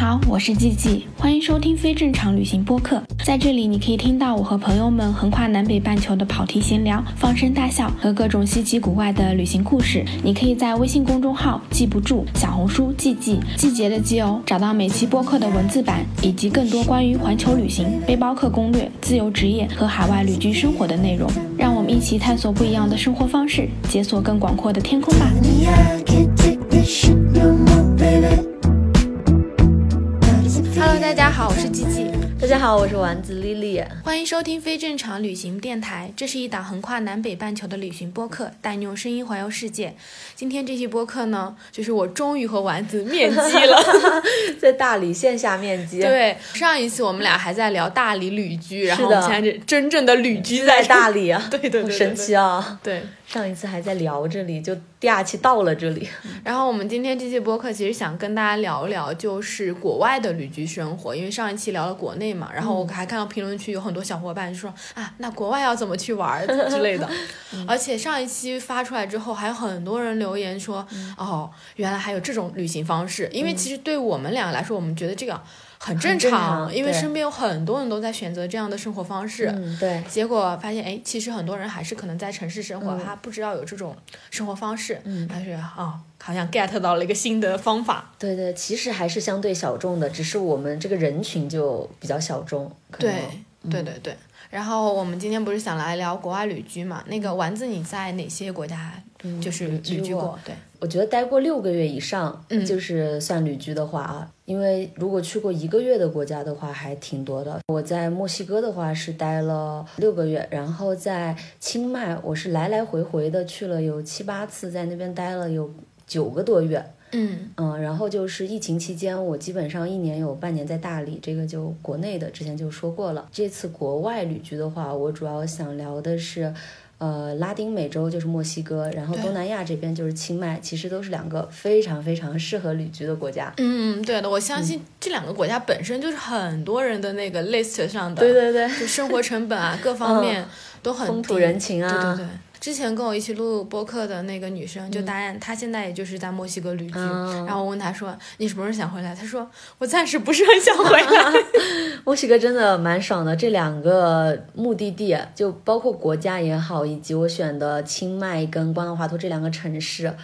好，我是季季，欢迎收听非正常旅行播客。在这里，你可以听到我和朋友们横跨南北半球的跑题闲聊、放声大笑和各种稀奇古怪的旅行故事。你可以在微信公众号“记不住”、小红书“季季”季节的季哦，找到每期播客的文字版以及更多关于环球旅行、背包客攻略、自由职业和海外旅居生活的内容。让我们一起探索不一样的生活方式，解锁更广阔的天空吧。好，我是季季。大家好，我是丸子 Lily。欢迎收听非正常旅行电台，这是一档横跨南北半球的旅行播客，带你用声音环游世界。今天这期播客呢，就是我终于和丸子面基了。在大理线下面基，，对，上一次我们俩还在聊大理旅居，然后我们现在是真正的旅居在大理啊，对对对神奇啊！对。上一次还在聊这里，就第二期到了这里，然后我们今天这期播客其实想跟大家聊一聊，就是国外的旅居生活，因为上一期聊了国内嘛，然后我还看到评论区有很多小伙伴说啊，那国外要怎么去玩儿 之类的，而且上一期发出来之后，还有很多人留言说，哦，原来还有这种旅行方式，因为其实对我们两个来说，我们觉得这个很正常因为身边有很多人都在选择这样的生活方式，嗯，对，结果发现，哎，其实很多人还是可能在城市生活，嗯。他不知道有这种生活方式，嗯，但是啊、好像 get 到了一个新的方法。对对，其实还是相对小众的，只是我们这个人群就比较小众，对，对对对。然后我们今天不是想来聊国外旅居嘛？那个丸子，你在哪些国家就是旅居过？对，我觉得待过六个月以上，嗯就是算旅居的话啊，因为如果去过一个月的国家的话，还挺多的。我在墨西哥的话是待了六个月，然后在清迈我是来来回回的去了有七八次，在那边待了有九个多月。嗯嗯，然后就是疫情期间，我基本上一年有半年在大理，这个就国内的之前就说过了。这次国外旅居的话，我主要想聊的是，呃，拉丁美洲就是墨西哥，然后东南亚这边就是清迈，其实都是两个非常非常适合旅居的国家。嗯，对的，我相信这两个国家本身就是很多人的那个 list 上的，对对对，就生活成本啊，各 方面都很风土人情啊对对对。之前跟我一起录播客的那个女生就答应，她现在也就是在墨西哥旅居。嗯然后我问她说：“你什么时候想回来？”她说：“我暂时不是很想回来。墨西哥真的蛮爽的，这两个目的地就包括国家也好，以及我选的清迈跟瓜纳华托这两个城市，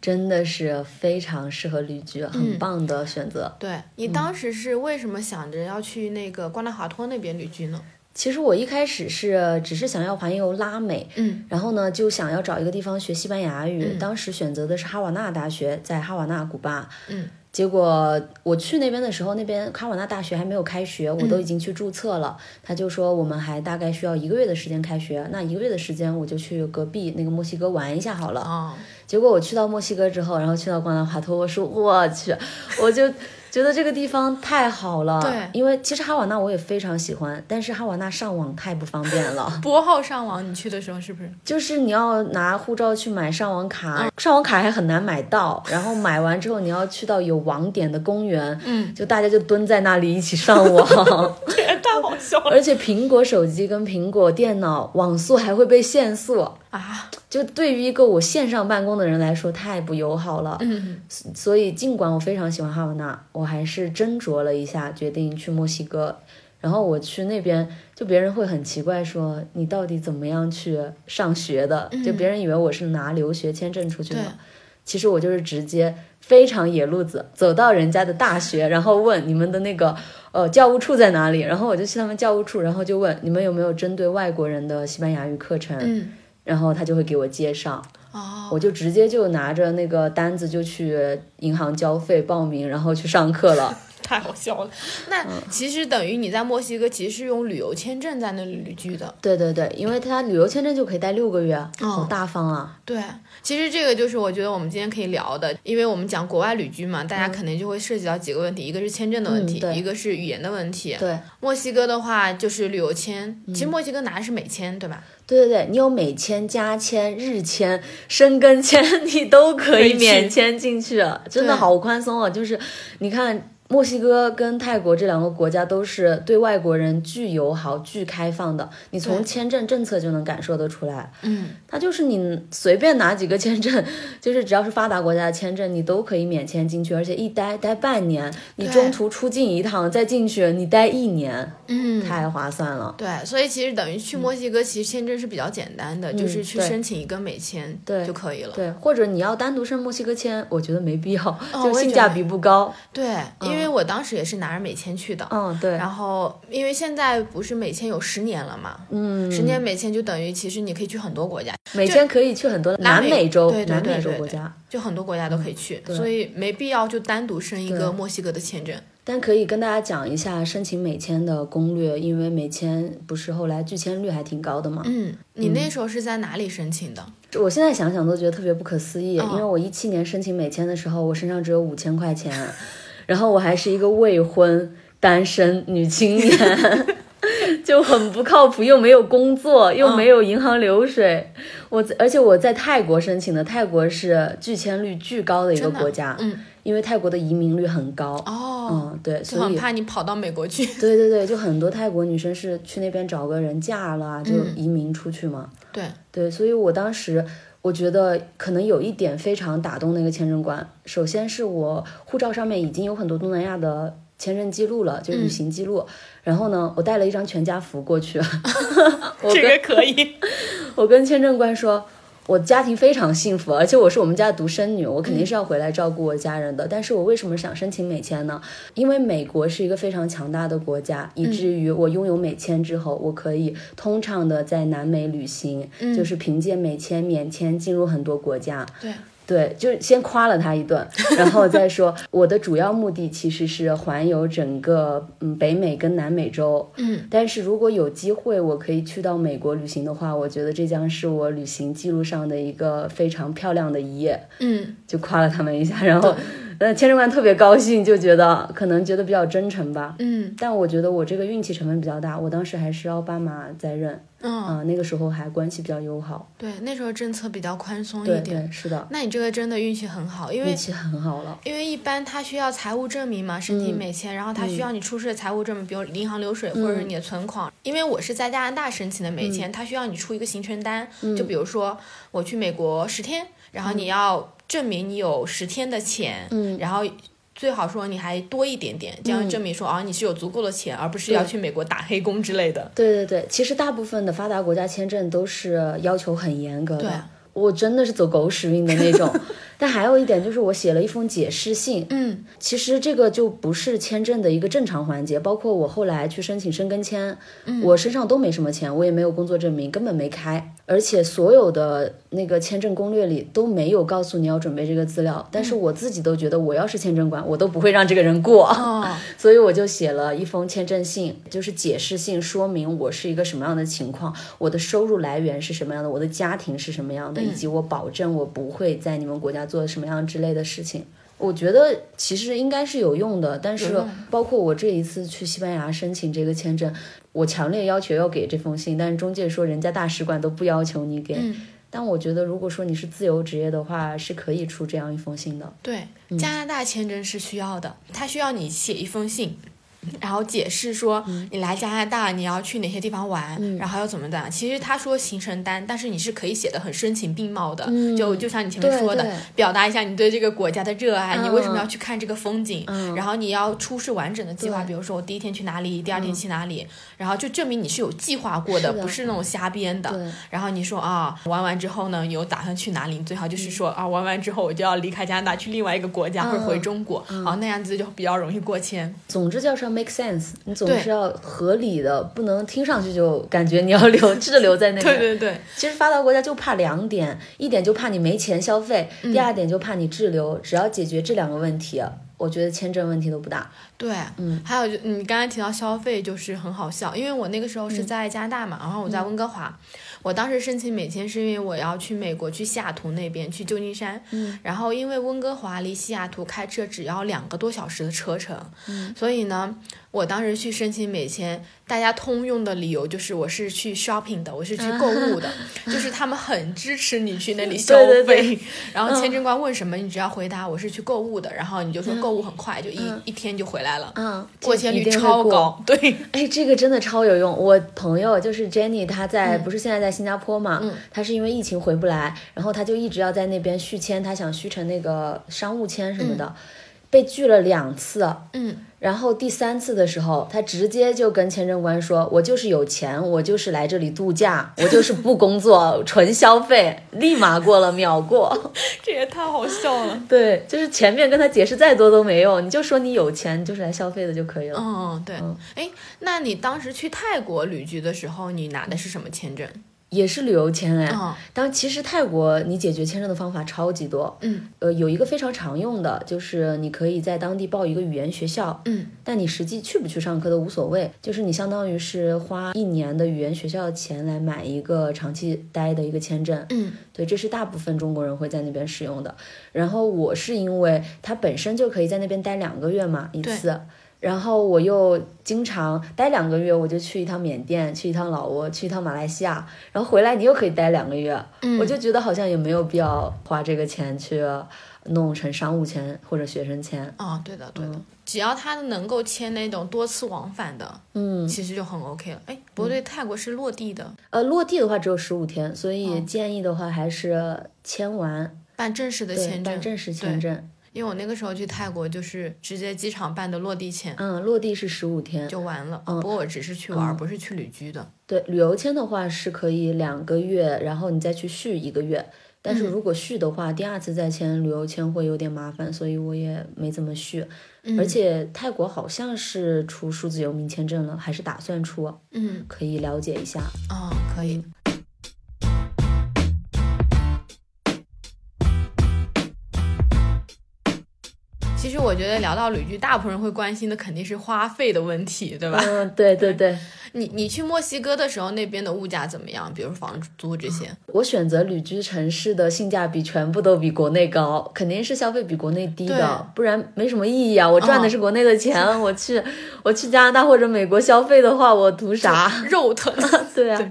真的是非常适合旅居，很棒的选择。对你当时是为什么想着要去那个瓜纳华托那边旅居呢？其实我一开始是只是想要环游拉美，嗯然后呢就想要找一个地方学西班牙语，当时选择的是哈瓦那大学，在哈瓦那古巴。嗯，结果我去那边的时候，那边哈瓦那大学还没有开学，我都已经去注册了。他就说我们还大概需要一个月的时间开学，那一个月的时间我就去隔壁那个墨西哥玩一下好了。哦，结果我去到墨西哥之后，然后去到瓜纳华托，我说我去，我就觉得这个地方太好了。对因为其实哈瓦那我也非常喜欢，但是哈瓦那上网太不方便了，拨号上网，你去的时候是不是？就是你要拿护照去买上网卡，上网卡还很难买到，然后买完之后你要去到有网点的公园，嗯，就大家就蹲在那里一起上网。这也太好笑了而且苹果手机跟苹果电脑网速还会被限速，啊！就对于一个我线上办公的人来说太不友好了。嗯，所以尽管我非常喜欢哈瓦那，我还是斟酌了一下，决定去墨西哥。然后我去那边，就别人会很奇怪说你到底怎么样去上学的？就别人以为我是拿留学签证出去的对，其实我就是直接非常野路子，走到人家的大学，然后问你们的那个呃教务处在哪里，然后我就去他们教务处，然后就问你们有没有针对外国人的西班牙语课程，嗯，然后他就会给我接上。哦，我就直接就拿着那个单子就去银行交费报名，然后去上课了。太好笑了。那其实等于你在墨西哥其实是用旅游签证在那里旅居的。对对对，因为他旅游签证就可以待六个月，好大方啊！对，其实这个就是我觉得我们今天可以聊的，因为我们讲国外旅居嘛，大家肯定就会涉及到几个问题，一个是签证的问题，嗯一个是语言的问题。对墨西哥的话就是旅游签，嗯其实墨西哥拿的是美签，对吧？对对对，你有美签、加签、日签、申根签，你都可以免签进去，真的好宽松啊！就是你看。墨西哥跟泰国这两个国家都是对外国人巨友好、巨开放的，你从签证政策就能感受得出来。嗯，它就是你随便拿几个签证，就是只要是发达国家的签证，你都可以免签进去，而且一待待半年，你中途出境一趟再进去，你待一年，嗯，太划算了。对，所以其实等于去墨西哥，其实签证是比较简单的，就是去申请一个美签对就可以了。对，或者你要单独申墨西哥签，我觉得没必要，就性价比不高。对，因为我当时也是拿着美签去的。嗯，对，然后，因为现在不是美签有十年了嘛，嗯，十年美签就等于其实你可以去很多国家，美签可以去很多南美美洲、对对南美洲国家，就很多国家都可以去，对所以没必要就单独申一个墨西哥的签证。但可以跟大家讲一下申请美签的攻略，因为美签不是后来拒签率还挺高的嘛。嗯，你那时候是在哪里申请的？我现在想想都觉得特别不可思议，嗯因为我一七年申请美签的时候，我身上只有五千块钱，然后我还是一个未婚单身女青年。就很不靠谱，又没有工作，又没有银行流水。我而且我在泰国申请的，泰国是拒签率巨高的一个国家，嗯，因为泰国的移民率很高。哦，嗯，对，所以很怕你跑到美国去。对对对，就很多泰国女生是去那边找个人嫁了啊，就嗯移民出去嘛。对，对，所以我当时我觉得可能有一点非常打动那个签证官。首先是我护照上面已经有很多东南亚的签证记录了，就是旅行记录。然后呢，我带了一张全家福过去，这个可以。我跟签证官说。我家庭非常幸福，而且我是我们家的独生女，我肯定是要回来照顾我家人的。但是我为什么想申请美签呢？因为美国是一个非常强大的国家，以至于我拥有美签之后，我可以通畅的在南美旅行，就是凭借美签免签进入很多国家。对，对，就是先夸了他一顿，然后再说我的主要目的其实是环游整个嗯北美跟南美洲。嗯，但是如果有机会我可以去到美国旅行的话，我觉得这将是我旅行记录上的一个非常漂亮的一页。嗯，就夸了他们一下，然后呃签证官特别高兴，就觉得可能觉得比较真诚吧。嗯但我觉得我这个运气成分比较大，我当时还是奥巴马在任嗯，啊、那个时候还关系比较友好。对，那时候政策比较宽松一点。对，是的，那你这个真的运气很好，因为运气很好了。因为一般他需要财务证明嘛，申请嗯美签，然后他需要你出示财务证明，比如银行流水或者是你的存款。因为我是在加拿大申请的美嗯签，他需要你出一个行程单，就比如说我去美国十天，然后你要证明你有十天的钱，嗯然后。最好说你还多一点点，这样证明说啊你是有足够的钱，而不是要去美国打黑工之类的。对对对，其实大部分的发达国家签证都是要求很严格对的。我真的是走狗屎运的那种。但还有一点就是，我写了一封解释信。嗯其实这个就不是签证的一个正常环节，包括我后来去申请申根签，嗯我身上都没什么钱，我也没有工作证明，根本没开，而且所有的那个签证攻略里都没有告诉你要准备这个资料。但是我自己都觉得，我要是签证官，我都不会让这个人过。哦，所以我就写了一封签证信，就是解释信，说明我是一个什么样的情况，我的收入来源是什么样的，我的家庭是什么样的，以及我保证我不会在你们国家做什么样之类的事情。我觉得其实应该是有用的，但是包括我这一次去西班牙申请这个签证，我强烈要求要给这封信，但是中介说人家大使馆都不要求你给。但我觉得如果说你是自由职业的话，是可以出这样一封信的。对，加拿大签证是需要的，他需要你写一封信。然后解释说你来加拿大你要去哪些地方玩，然后要怎么的。其实他说行程单，但是你是可以写的很声情并茂的，就就像你前面说的表达一下你对这个国家的热爱，你嗯为什么要去看这个风景，嗯然后你要出示完整的计划，比如说我第一天去哪里，第二天去哪里，然后就证明你是有计划过的，是的不是那种瞎编的。然后你说啊，玩完之后呢，有打算去哪里？你最好就是说、啊，玩完之后我就要离开加拿大去另外一个国家、或者回中国，然后那样子就比较容易过签。总之就是要 make sense，你总是要合理的，不能听上去就感觉你要留 滞留在那边。对对对，其实发达国家就怕两点，一点就怕你没钱消费，嗯第二点就怕你滞留。只要解决这两个问题，我觉得签证问题都不大。对，嗯，还有就你刚才提到消费，就是很好笑，因为我那个时候是在加拿大嘛，然后我在温哥华，我当时申请美签是因为我要去美国去西雅图那边去旧金山，嗯，然后因为温哥华离西雅图开车只要两个多小时的车程，嗯，所以呢，我当时去申请美签，大家通用的理由就是我是去 shopping 的，我是去购物的，就是他们很支持你去那里消费。对对对然后签证官问什么，你只要回答我是去购物的，然后你就说购物很快，就一、一天就回来了，嗯，过签率超高。对，哎，这个真的超有用。我朋友就是 Jenny，她在、嗯不是现在在新加坡嘛，她是因为疫情回不来，然后她就一直要在那边续签，她想续成那个商务签什么的，被拒了两次。嗯，然后第三次的时候，他直接就跟签证官说：“我就是有钱，我就是来这里度假，我就是不工作，纯消费，立马过了，秒过。这也太好笑了。”对，就是前面跟他解释再多都没用，你就说你有钱，就是来消费的就可以了。嗯，对。哎，那你当时去泰国旅居的时候，你拿的是什么签证？也是旅游签哎。哦当其实泰国你解决签证的方法超级多，嗯，呃，有一个非常常用的，就是你可以在当地报一个语言学校，嗯，但你实际去不去上课都无所谓，就是你相当于是花一年的语言学校的钱来买一个长期待的一个签证，嗯，对，这是大部分中国人会在那边使用的。然后我是因为它本身就可以在那边待两个月嘛一次。然后我又经常待两个月，我就去一趟缅甸，去一趟老挝，去一趟马来西亚，然后回来你又可以待两个月，我就觉得好像也没有必要花这个钱去弄成商务签或者学生签。哦，对的，对的。只要他能够签那种多次往返的，嗯，其实就很 OK 了。哎，不对，泰国是落地的，呃，落地的话只有十五天，所以建议的话还是签完，办正式的，签证，办正式签证。因为我那个时候去泰国就是直接机场办的落地签嗯，落地是十五天。就完了。嗯不过我只是去玩，不是去旅居的。对，旅游签的话是可以两个月，然后你再去续一个月。但是如果续的话，第二次再签旅游签会有点麻烦，所以我也没怎么续。而且泰国好像是出数字游民签证了，还是打算出，嗯，可以了解一下。哦，可以。其实我觉得聊到旅居，大部分人会关心的肯定是花费的问题，对吧？嗯，对对对，你你去墨西哥的时候，那边的物价怎么样？比如房租这些？我选择旅居城市的性价比全部都比国内高，肯定是消费比国内低的，不然没什么意义啊！我赚的是国内的钱，我去我去加拿大或者美国消费的话，我图啥？肉疼。对啊。对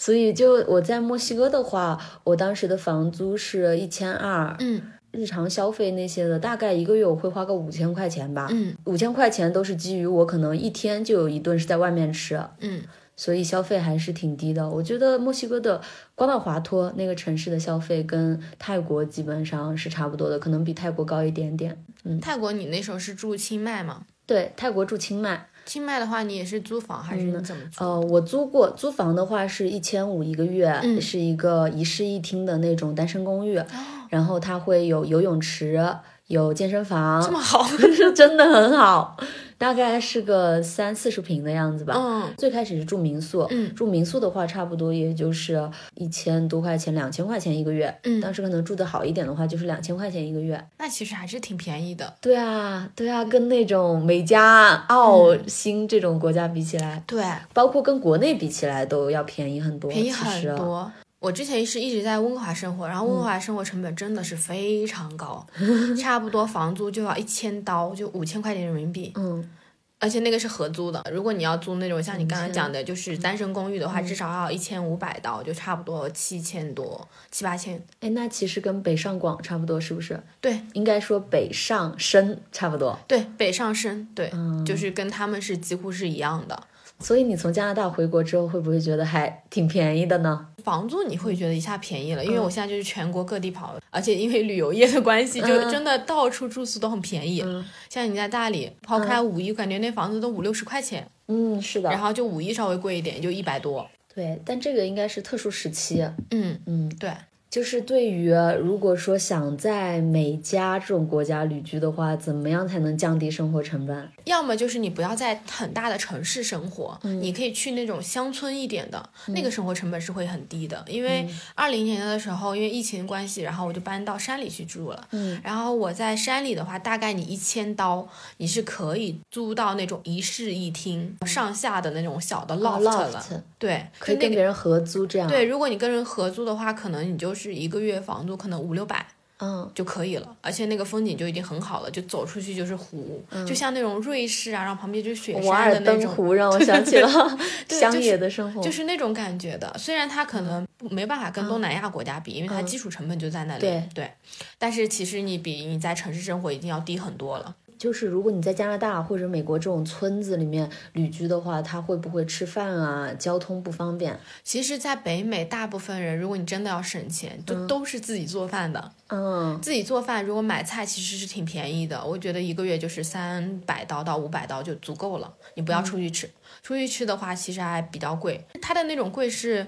所以就我在墨西哥的话，我当时的房租是一千二，嗯日常消费那些的，大概一个月我会花个五千块钱吧。嗯五千块钱都是基于我可能一天就有一顿是在外面吃，嗯，所以消费还是挺低的。我觉得墨西哥的瓜纳华托那个城市的消费跟泰国基本上是差不多的，可能比泰国高一点点。嗯泰国你那时候是住清迈吗？对，泰国住清迈，清迈的话，你也是租房还是你怎么租？呃，我租过，租房的话是一千五一个月，嗯是一个一室一厅的那种单身公寓，哦然后它会有游泳池，有健身房，这么好？是真的很好，大概是个三四十平的样子吧。嗯最开始是住民宿，嗯住民宿的话，差不多也就是一千多块钱，两千块钱一个月。嗯当时可能住的好一点的话，就是两千块钱一个月。那其实还是挺便宜的。对啊，对啊，跟那种美加、澳、新这种国家比起来，对，包括跟国内比起来都要便宜很多，便宜其实啊很多。我之前是一直在温哥华生活，然后温哥华生活成本真的是非常高，差不多房租就要一千刀，就五千块钱人民币。嗯，而且那个是合租的，如果你要租那种像你刚刚讲的，就是单身公寓的话，至少要一千五百刀，就差不多七千多、七八千。哎，那其实跟北上广差不多，是不是？对应该说北上深差不多。对，北上深，对，就是跟他们是几乎是一样的。所以你从加拿大回国之后，会不会觉得还挺便宜的呢？房租你会觉得一下便宜了，因为我现在就是全国各地跑，而且因为旅游业的关系，就真的到处住宿都很便宜。像你在大理，抛开五一，感觉那房子都五六十块钱，嗯，是的。然后就五一稍微贵一点，就一百多。对，但这个应该是特殊时期。嗯嗯，对，就是对于如果说想在美加这种国家旅居的话，怎么样才能降低生活成本？要么就是你不要在很大的城市生活，你可以去那种乡村一点的，那个生活成本是会很低的。因为二零年的时候，因为疫情关系，然后我就搬到山里去住了。嗯，然后我在山里的话，大概你一千刀，你是可以租到那种一室一厅上下的那种小的 loft 了。loft 对，可以跟别人合租这样。对，，如果你跟人合租的话，可能你就是一个月房租可能五六百。嗯，就可以了，而且那个风景就已经很好了，就走出去就是湖，就像那种瑞士啊，然后旁边就是雪瓦山的那种，湖让我想起了乡野的生活，就是那种感觉的。虽然它可能没办法跟东南亚国家比，因为它基础成本就在那里，对对，但是其实你比你在城市生活已经要低很多了。就是如果你在加拿大或者美国这种村子里面旅居的话，他会不会吃饭啊？交通不方便？其实，在北美，大部分人如果你真的要省钱，就都是自己做饭的。嗯，自己做饭，如果买菜其实是挺便宜的，我觉得一个月就是三百刀到五百刀就足够了。你不要出去吃，出去吃的话其实还比较贵。它的那种贵是。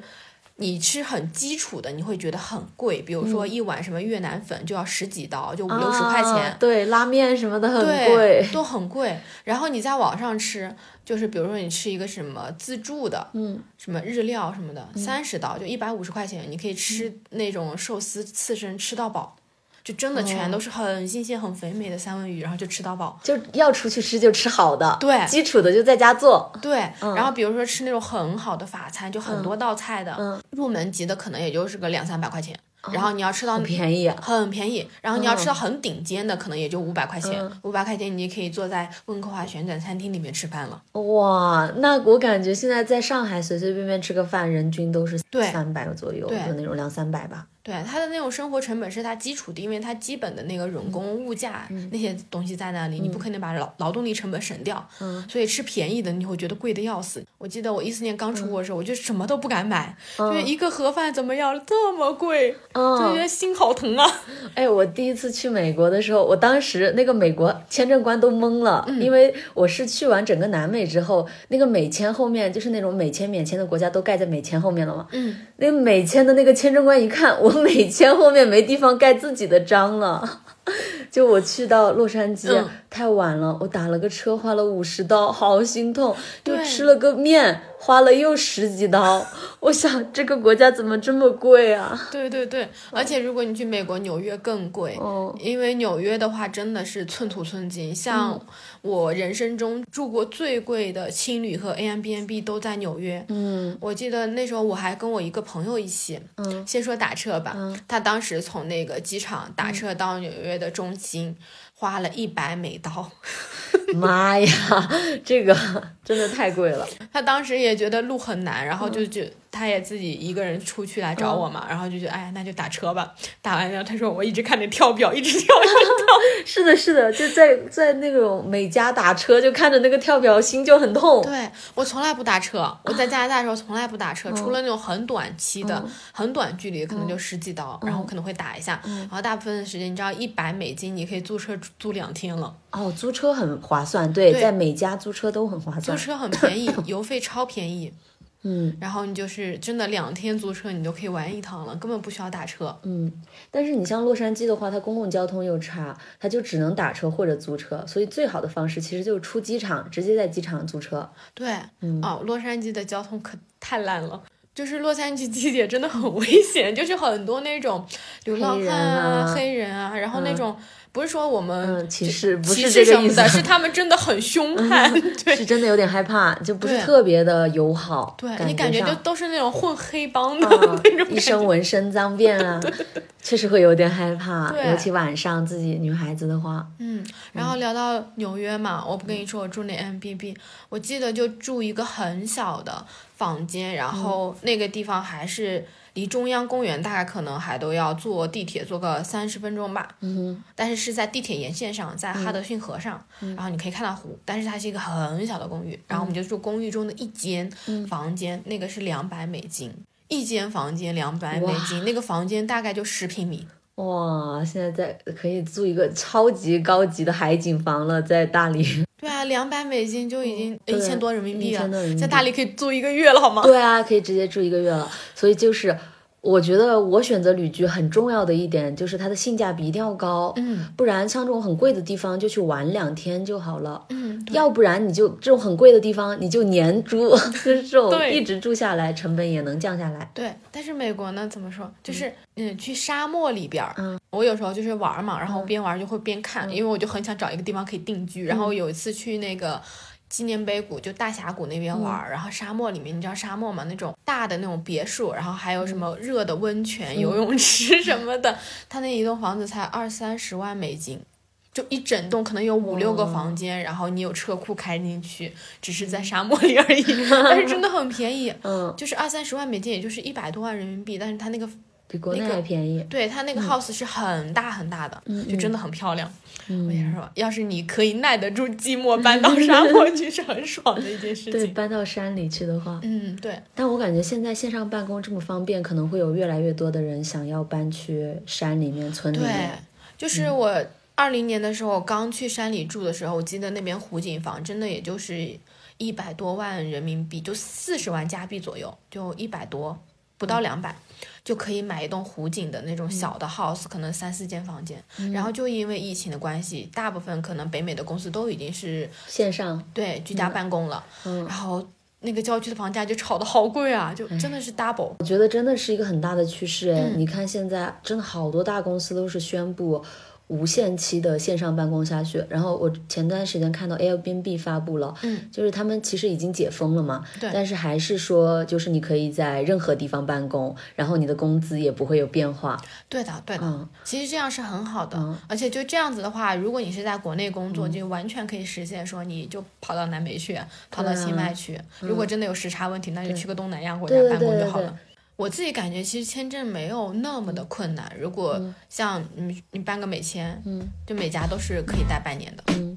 你吃很基础的，你会觉得很贵，比如说一碗什么越南粉就要十几刀，就五六十块钱啊，对，拉面什么的很对，贵。都很贵。然后你在网上吃，就是比如说你吃一个什么自助的，嗯，什么日料什么的，三十刀就一百五十块钱，你可以吃那种寿司刺身吃到饱，就真的全都是很新鲜、很肥美的三文鱼，然后就吃到饱。就要出去吃就吃好的，对基础的就在家做。对，然后比如说吃那种很好的法餐，就很多道菜的，嗯入门级的可能也就是个两三百块钱，然后你要吃到很便宜啊很便宜。然后你要吃到很顶尖的，可能也就五百块钱，嗯五百块钱你就可以坐在温哥华旋转餐厅里面吃饭了。哇，那我感觉现在在上海随随便便吃个饭，人均都是对三百左右对的那种，两三百吧。对它的那种生活成本是它基础的，因为它基本的那个人工、物价、那些东西在那里，你不可能把劳劳动力成本省掉，所以吃便宜的你会觉得贵的要死。我记得我一四年刚出国的时候，我就什么都不敢买，就是一个盒饭怎么要这么贵，就觉得心好疼啊。哎，我第一次去美国的时候，我当时那个美国签证官都懵了，嗯。因为我是去完整个南美之后，那个美签后面就是那种美签免签的国家都盖在美签后面了嘛。嗯，那个美签的那个签证官一看，我美签后面没地方盖自己的章了。就我去到洛杉矶、嗯太晚了，我打了个车花了五十刀，好心痛。就吃了个面，花了又十几刀。我想这个国家怎么这么贵啊？对对对，而且如果你去美国纽约更贵，哦因为纽约的话真的是寸土寸金。像我人生中住过最贵的青旅和 A M B N B 都在纽约。嗯我记得那时候我还跟我一个朋友一起，嗯先说打车吧，嗯他当时从那个机场打车到纽约的中心，花了一百美刀。妈呀，这个真的太贵了。他当时也觉得路很难，然后嗯就就他也自己一个人出去来找我嘛，然后就觉得哎呀那就打车吧。打完后他说我一直看着跳表，一直跳，一直跳。是的，是的，就在在那种美加打车，就看着那个跳表，心就很痛。对我从来不打车，我在加拿大的时候从来不打嗯车，除了那种很短期的、很短距离，可能就十几刀，嗯然后可能会打一下。然后大部分的时间，你知道一百美金你可以租车租租两天了，哦，租车很划算，对，对在美加租车都很划算。租车很便宜，油费超便宜。嗯然后你就是真的两天租车，你就可以玩一趟了，根本不需要打车。嗯，但是你像洛杉矶的话，它公共交通又差，它就只能打车或者租车，所以最好的方式其实就是出机场，直接在机场租车。对，嗯哦，洛杉矶的交通可太烂了。就是洛杉矶地铁真的很危险，就是很多那种流浪汉啊黑人种、不是说我们嗯歧就视不歧是这个意思。是他们真的很凶悍，对。是真的有点害怕，就不是特别的友好。对，你感觉就都是那种混黑帮的、啊那种 一。身纹身脏辫啊，确实会有点害怕，尤其晚上自己女孩子的话，嗯，然后聊到纽约嘛，我不跟你说我住那 M B B，我记得就住一个很小的房间，然后那个地方还是离中央公园大概可能还都要坐地铁坐个三十分钟吧。嗯但是是在地铁沿线上，在哈德逊河上，然后你可以看到湖，但是它是一个很小的公寓，然后我们就住公寓中的一间房间，那个是两百美金。一间房间两百美金，那个房间大概就十平米，哇，现在在可以租一个超级高级的海景房了，在大理。对啊，两百美金就已经一千多人民币1000多人民了，在大理可以住一个月了，好吗？对啊，可以直接住一个月了。所以就是，我觉得我选择旅居很重要的一点就是它的性价比一定要高，嗯不然像这种很贵的地方就去玩两天就好了。嗯，要不然你就这种很贵的地方，你就年租，就是这种对一直住下来，成本也能降下来。对，但是美国呢，怎么说？就是嗯，去沙漠里边儿，嗯我有时候就是玩儿嘛，然后边玩儿就会边看，嗯因为我就很想找一个地方可以定居。然后有一次去那个纪念碑谷，就大峡谷那边玩儿，然后沙漠里面，你知道沙漠嘛，那种大的那种别墅，然后还有什么热的温泉、游泳池什么的，他那一栋房子才二三十万美金。就一整栋可能有五六个房间，然后你有车库开进去，只是在沙漠里而已，但是真的很便宜，嗯，就是二三十万美金，也就是一百多万人民币，但是它那个比国内还便宜。对它那个 house 是很大很大的，就真的很漂亮。嗯我跟你说，要是你可以耐得住寂寞，搬到沙 漠去是很爽的一件事情对，搬到山里去的话，嗯，对，但我感觉现在线上办公这么方便，可能会有越来越多的人想要搬去山里面、村里对面。，就是我二零年的时候刚去山里住的时候，我记得那边湖景房真的也就是一百多万人民币，就四十万加币左右，就一百多，不到两百。就可以买一栋湖景的那种小的 house，、可能三四间房间。然后就因为疫情的关系，大部分可能北美的公司都已经是线上，对居家办公了，嗯然后那个郊区的房价就炒得好贵啊，就真的是 double。我觉得真的是一个很大的趋势哎。你看现在真的好多大公司都是宣布无限期的线上办公下去。然后我前段时间看到 Airbnb 发布了，嗯，就是他们其实已经解封了嘛，对。但是还是说就是你可以在任何地方办公，然后你的工资也不会有变化。对的，对的，嗯。其实这样是很好的，嗯。而且就这样子的话，如果你是在国内工作，就完全可以实现说你就跑到南美去，跑到清迈去。如果真的有时差问题，那就去个东南亚国家办公就好了。我自己感觉其实签证没有那么的困难，如果像你你办个美签，嗯，就每家都是可以待半年的。嗯。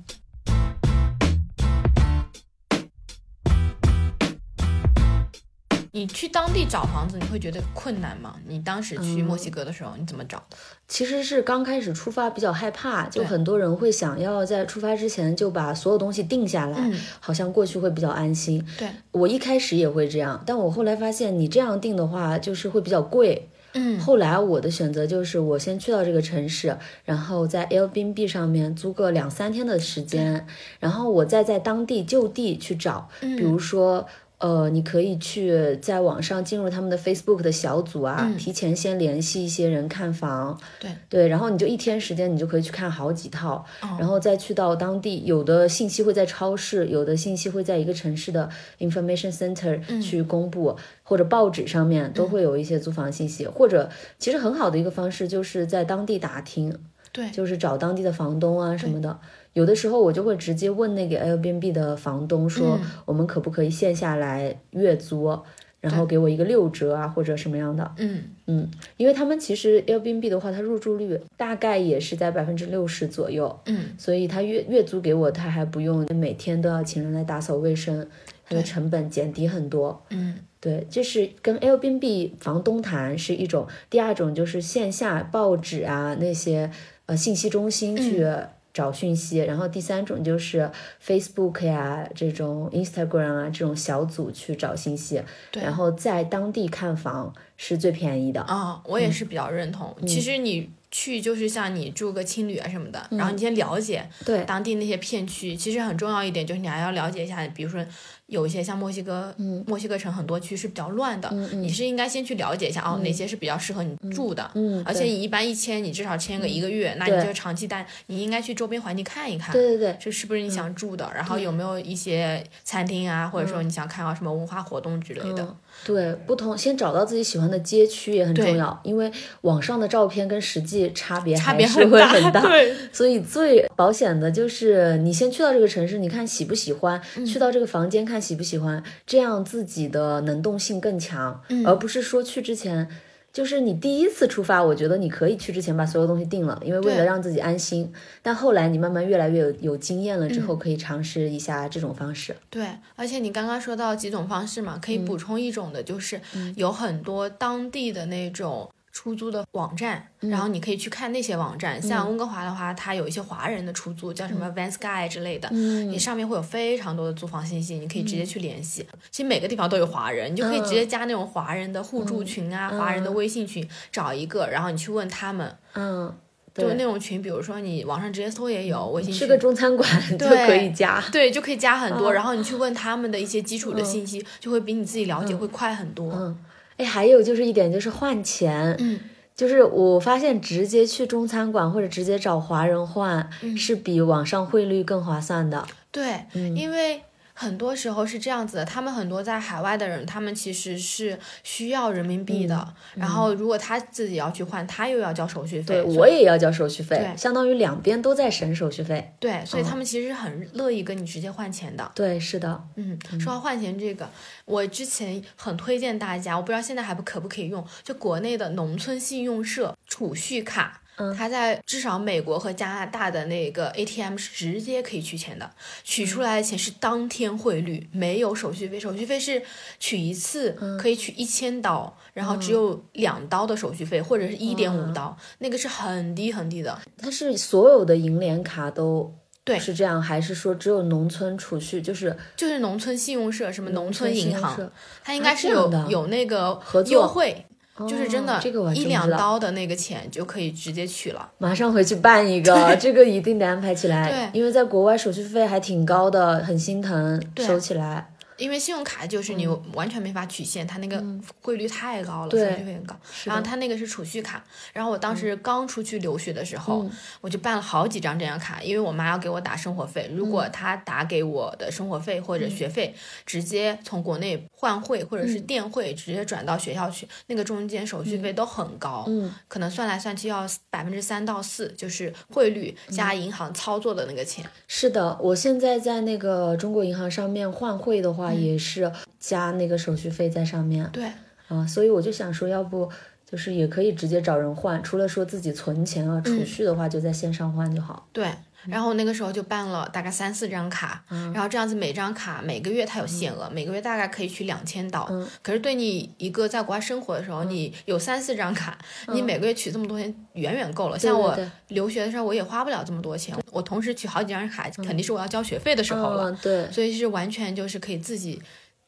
你去当地找房子，你会觉得困难吗？你当时去嗯墨西哥的时候，你怎么找的？其实是刚开始出发比较害怕，就很多人会想要在出发之前就把所有东西定下来，嗯好像过去会比较安心。对，我一开始也会这样，但我后来发现你这样定的话，就是会比较贵。嗯，后来我的选择就是，我先去到这个城市，然后在 Airbnb 上面租个两三天的时间，然后我再在当地就地去找，嗯比如说。呃，你可以去在网上进入他们的 Facebook 的小组啊，嗯。提前先联系一些人看房，对。对，然后你就一天时间，你就可以去看好几套，哦。然后再去到当地，有的信息会在超市，有的信息会在一个城市的 information center 嗯。去公布，或者报纸上面都会有一些租房信息，或者其实很好的一个方式就是在当地打听，对，就是找当地的房东啊什么的。有的时候我就会直接问那个 Airbnb 的房东说，嗯我们可不可以线下来月租，然后给我一个六折啊或者什么样的。嗯，嗯，因为他们其实 Airbnb 的话，它入住率大概也是在百分之六十左右，嗯，所以他月月租给我，他还不用每天都要请人来打扫卫生，它的成本减低很多。嗯，对，这是跟 Airbnb 房东谈是一种，第二种就是线下报纸啊那些呃信息中心去。找讯息，然后第三种就是 Facebook 呀这种 Instagram 啊这种小组去找信息，然后在当地看房是最便宜的。啊、我也是比较认同。其实你去就是像你住个青旅啊什么的，然后你先了解对当地那些片区。其实很重要一点就是你还要了解一下，比如说有一些像墨西哥，墨西哥城很多区是比较乱的，你是应该先去了解一下哦，哪些是比较适合你住的。嗯而且你一般一签，你至少签个一个月，那你就长期待，你应该去周边环境看一看。对对对，这是不是你想住的？然后有没有一些餐厅啊，或者说你想看到什么文化活动之类的？嗯对，不同先找到自己喜欢的街区也很重要，因为网上的照片跟实际差别差别还是会大，很大。对，所以最保险的就是你先去到这个城市，你看喜不喜欢，嗯去到这个房间看喜不喜欢，这样自己的能动性更强，嗯而不是说去之前。就是你第一次出发，我觉得你可以去之前把所有东西定了，因为为了让自己安心。但后来你慢慢越来越有有经验了之嗯后，可以尝试一下这种方式。对，而且你刚刚说到几种方式嘛，可以补充一种的，就是有很多当地的那种出租的网站，然后你可以去看那些网站。像温哥华的话，它有一些华人的出租，叫什么 Van Sky 之类的，你上面会有非常多的租房信息，你可以直接去联系。其实每个地方都有华人，你就可以直接加那种华人的互助群啊，华人的微信群，找一个，然后你去问他们。嗯，就是那，种群，比如说你网上直接搜也有微信群，去个中餐馆。就对可以加。对，就可以加很多，然后你去问他们的一些基础的信息，就会比你自己了解嗯。会快很多。嗯，哎，还有就是一点就是换钱，嗯，就是我发现直接去中餐馆或者直接找华人换，嗯。是比网上汇率更划算的。对，嗯。因为很多时候是这样子的，他们很多在海外的人，他们其实是需要人民币的，嗯然后如果他自己要去换，他又要交手续费。对，我也要交手续费，对相当于两边都在省手续费。对，所以他们其实是很乐意跟你直接换钱的。对，是的，嗯，说到换钱这个，我之前很推荐大家，我不知道现在还不可不可以用，就国内的农村信用社储蓄卡。嗯它在至少美国和加拿大的那个 ATM 是直接可以取钱的，取出来的钱是当天汇率，没有手续费。手续费是取一次嗯可以取一千刀，然后只有两刀的手续费，或者是一点五刀，那个是很低很低的。它是所有的银联卡都对是这样，还是说只有农村储蓄就是就是农村信用社，什么农村银行它应该是有、有那个合作优惠。就是真的，哦这个我一两刀的那个钱就可以直接取了。马上回去办一个，这个一定得安排起来。对因为在国外手续费还挺高的，很心疼收起来。因为信用卡就是你完全没法取现，它那个汇率太高了，手续费很高。然后它那个是储蓄卡，然后我当时刚出去留学的时候，我就办了好几张这样卡，因为我妈要给我打生活费，如果她打给我的生活费或者学费，直接从国内换汇或者是电汇直接转到学校去，那个中间手续费都很高，嗯。可能算来算去要百分之三到四，就是汇率加银行操作的那个钱。是的，我现在在那个中国银行上面换汇的话，也是加那个手续费在上面对，啊，所以我就想说，要不就是也可以直接找人换，除了说自己存钱啊、储蓄的话，就在线上换就好。对，然后那个时候就办了大概三四张卡，然后这样子每张卡每个月它有限额，每个月大概可以取两千刀。可是对你一个在国外生活的时候，你有三四张卡，你每个月取这么多钱远远够了。像我留学的时候，我也花不了这么多钱，我同时取好几张卡，肯定是我要交学费的时候了，嗯，对，所以是完全就是可以自己。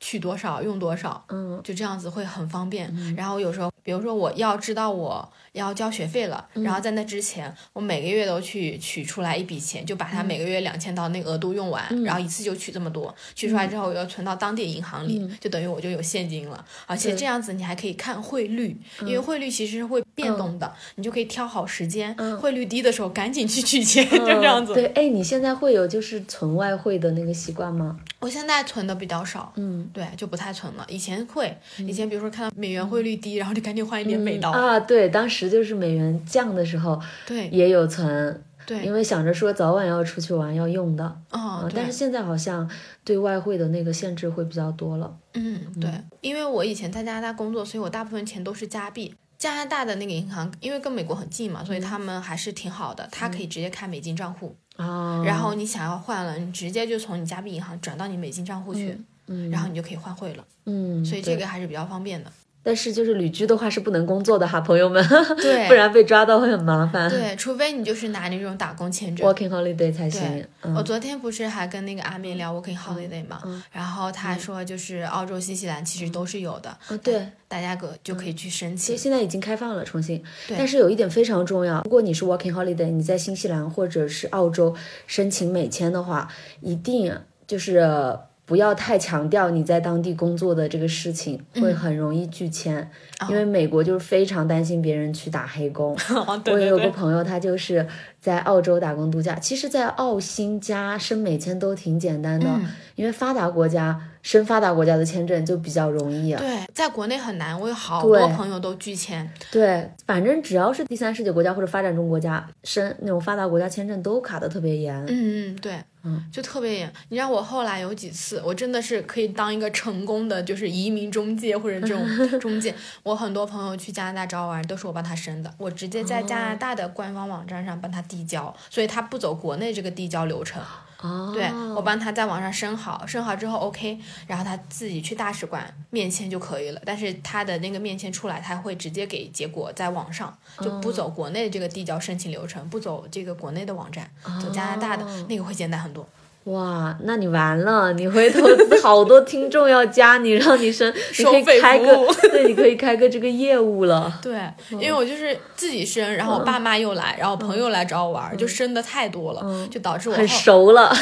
取多少用多少，嗯，就这样子会很方便。然后有时候，比如说我要知道我要交学费了，然后在那之前，我每个月都去取出来一笔钱，就把它每个月两千刀那个额度用完，然后一次就取这么多，取出来之后我要存到当地银行里，就等于我就有现金了。而且这样子你还可以看汇率，因为汇率其实是会变动的，你就可以挑好时间，汇率低的时候赶紧去取钱，就这样子。对，哎，你现在会有就是存外汇的那个习惯吗？我现在存的比较少，嗯，对，就不太存了。以前会，以前比如说看到美元汇率低，然后就赶紧换一点美刀。啊，对，当时就是美元降的时候对也有存，对，因为想着说早晚要出去玩要用的。哦但是现在好像对外汇的那个限制会比较多了。嗯，对，因为我以前在加拿大工作，所以我大部分钱都是加币。加拿大的那个银行，因为跟美国很近嘛，所以他们还是挺好的，它可以直接开美金账户，啊，然后你想要换了，你直接就从你加币银行转到你美金账户去，嗯，然后你就可以换汇了，嗯，所以这个还是比较方便的。但是就是旅居的话是不能工作的哈，朋友们，对不然被抓到会很麻烦。对，除非你就是拿那种打工签证。，working holiday 才行。嗯我昨天不是还跟那个阿明聊 working holiday 嘛，然后他说就是澳洲、新西兰其实都是有的，嗯对，大家可就可以去申请。其实现在已经开放了，重新。对但是有一点非常重要，如果你是 working holiday，你在新西兰或者是澳洲申请美签的话，一定就是不要太强调你在当地工作的这个事情，会嗯很容易拒签。哦因为美国就是非常担心别人去打黑工。哦，对我也有个朋友，他就是在澳洲打工度假。其实，在澳新加申美签都挺简单的，嗯因为发达国家申发达国家的签证就比较容易啊。对，在国内很难，我有好多朋友都拒签。对，反正只要是第三世界国家或者发展中国家申那种发达国家签证都卡的特别严。嗯嗯，对，嗯就特别严。你让我后来有几次，我真的是可以当一个成功的就是移民中介或者这种 中介。我很多朋友去加拿大找我玩，都是我帮他申的，我直接在加拿大的官方网站上帮他递交，所以他不走国内这个递交流程。哦，对我帮他在网上申好，申好之后 OK，然后他自己去大使馆面签就可以了。但是他的那个面签出来，他会直接给结果在网上，就不走国内这个递交申请流程，不走这个国内的网站，走加拿大的、那个会简单很多。哇，那你完了，你回头 好多听众要加你，让你升，你可以开个，对，你可以开个这个业务了。对，因为我就是自己升，然后我爸妈又来，然后朋友来找我玩，就升的太多了，就导致我很熟了，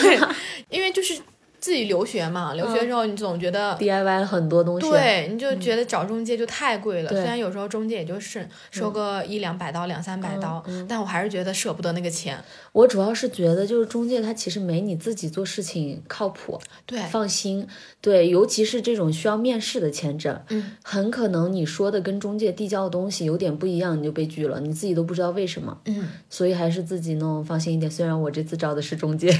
因为就是自己留学嘛，留学之后你总觉得。DIY 很多东西。，对，你就觉得找中介就太贵了。对虽然有时候中介也就是收个一两百刀、两三百刀，但我还是觉得舍不得那个钱。我主要是觉得就是中介他其实没你自己做事情靠谱，对，放心。对，尤其是这种需要面试的签证，嗯，很可能你说的跟中介递交的东西有点不一样，你就被拒了，你自己都不知道为什么。嗯，所以还是自己弄，放心一点。虽然我这次招的是中介，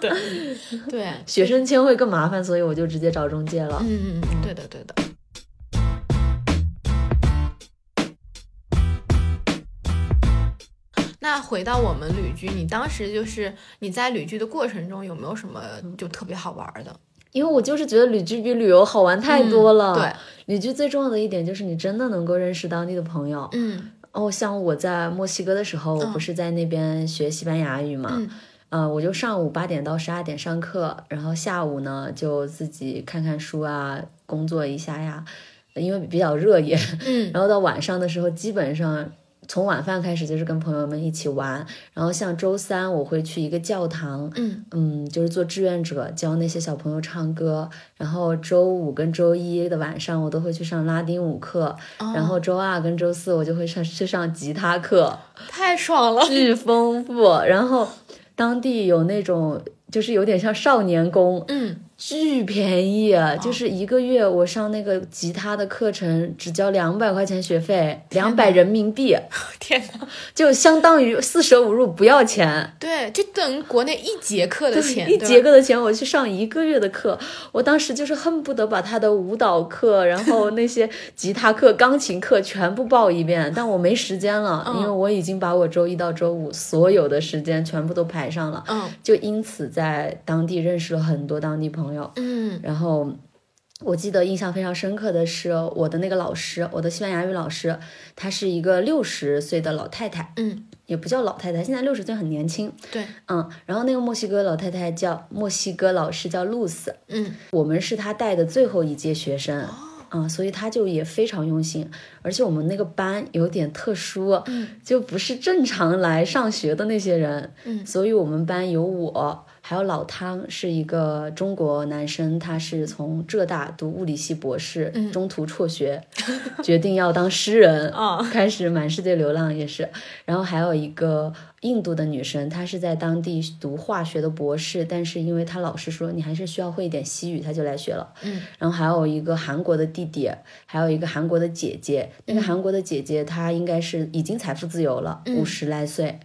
对 对，学生签会更麻烦，所以我就直接找中介了。嗯嗯嗯，对的对的。那回到我们旅居，你当时就是你在旅居的过程中有没有什么就特别好玩的？因为我就是觉得旅居比旅游好玩太多了。对，旅居最重要的一点就是你真的能够认识当地的朋友。嗯哦，像我在墨西哥的时候，我不是在那边学西班牙语嘛，嗯呃，我就上午八点到十二点上课，然后下午呢就自己看看书啊，工作一下呀，因为比较热也，嗯然后到晚上的时候，基本上从晚饭开始就是跟朋友们一起玩，然后像周三我会去一个教堂，嗯嗯，就是做志愿者，教那些小朋友唱歌。然后周五跟周一的晚上，我都会去上拉丁舞课。然后周二跟周四，我就会上去上吉他课，太爽了。巨丰富。然后当地有那种，就是有点像少年宫，嗯，巨便宜，就是一个月我上那个吉他的课程只交两百块钱学费，两百人民币，天哪！就相当于四舍五入不要钱。对，就等于国内一节课的钱，一节课的钱，我去上一个月的课，我当时就是恨不得把他的舞蹈课，然后那些吉他课、钢琴课全部报一遍，但我没时间了，嗯。因为我已经把我周一到周五所有的时间全部都排上了，嗯。就因此在当地认识了很多当地朋友，嗯。然后。我记得印象非常深刻的是，我的那个老师，我的西班牙语老师，她是一个六十岁的老太太，嗯，也不叫老太太，现在六十岁很年轻，对，嗯，然后那个墨西哥老太太叫墨西哥老师叫露丝，嗯。我们是她带的最后一届学生，嗯，所以她就也非常用心，而且我们那个班有点特殊，嗯，就不是正常来上学的那些人，嗯。所以我们班有我。还有老汤是一个中国男生，他是从浙大读物理系博士，嗯中途辍学，决定要当诗人，啊开始满世界流浪也是。然后还有一个印度的女生，她是在当地读化学的博士，但是因为她老师说你还是需要会一点西语，她就来学了。嗯，然后还有一个韩国的弟弟，还有一个韩国的姐姐。那嗯个韩国的姐姐她应该是已经财富自由了，五十来岁。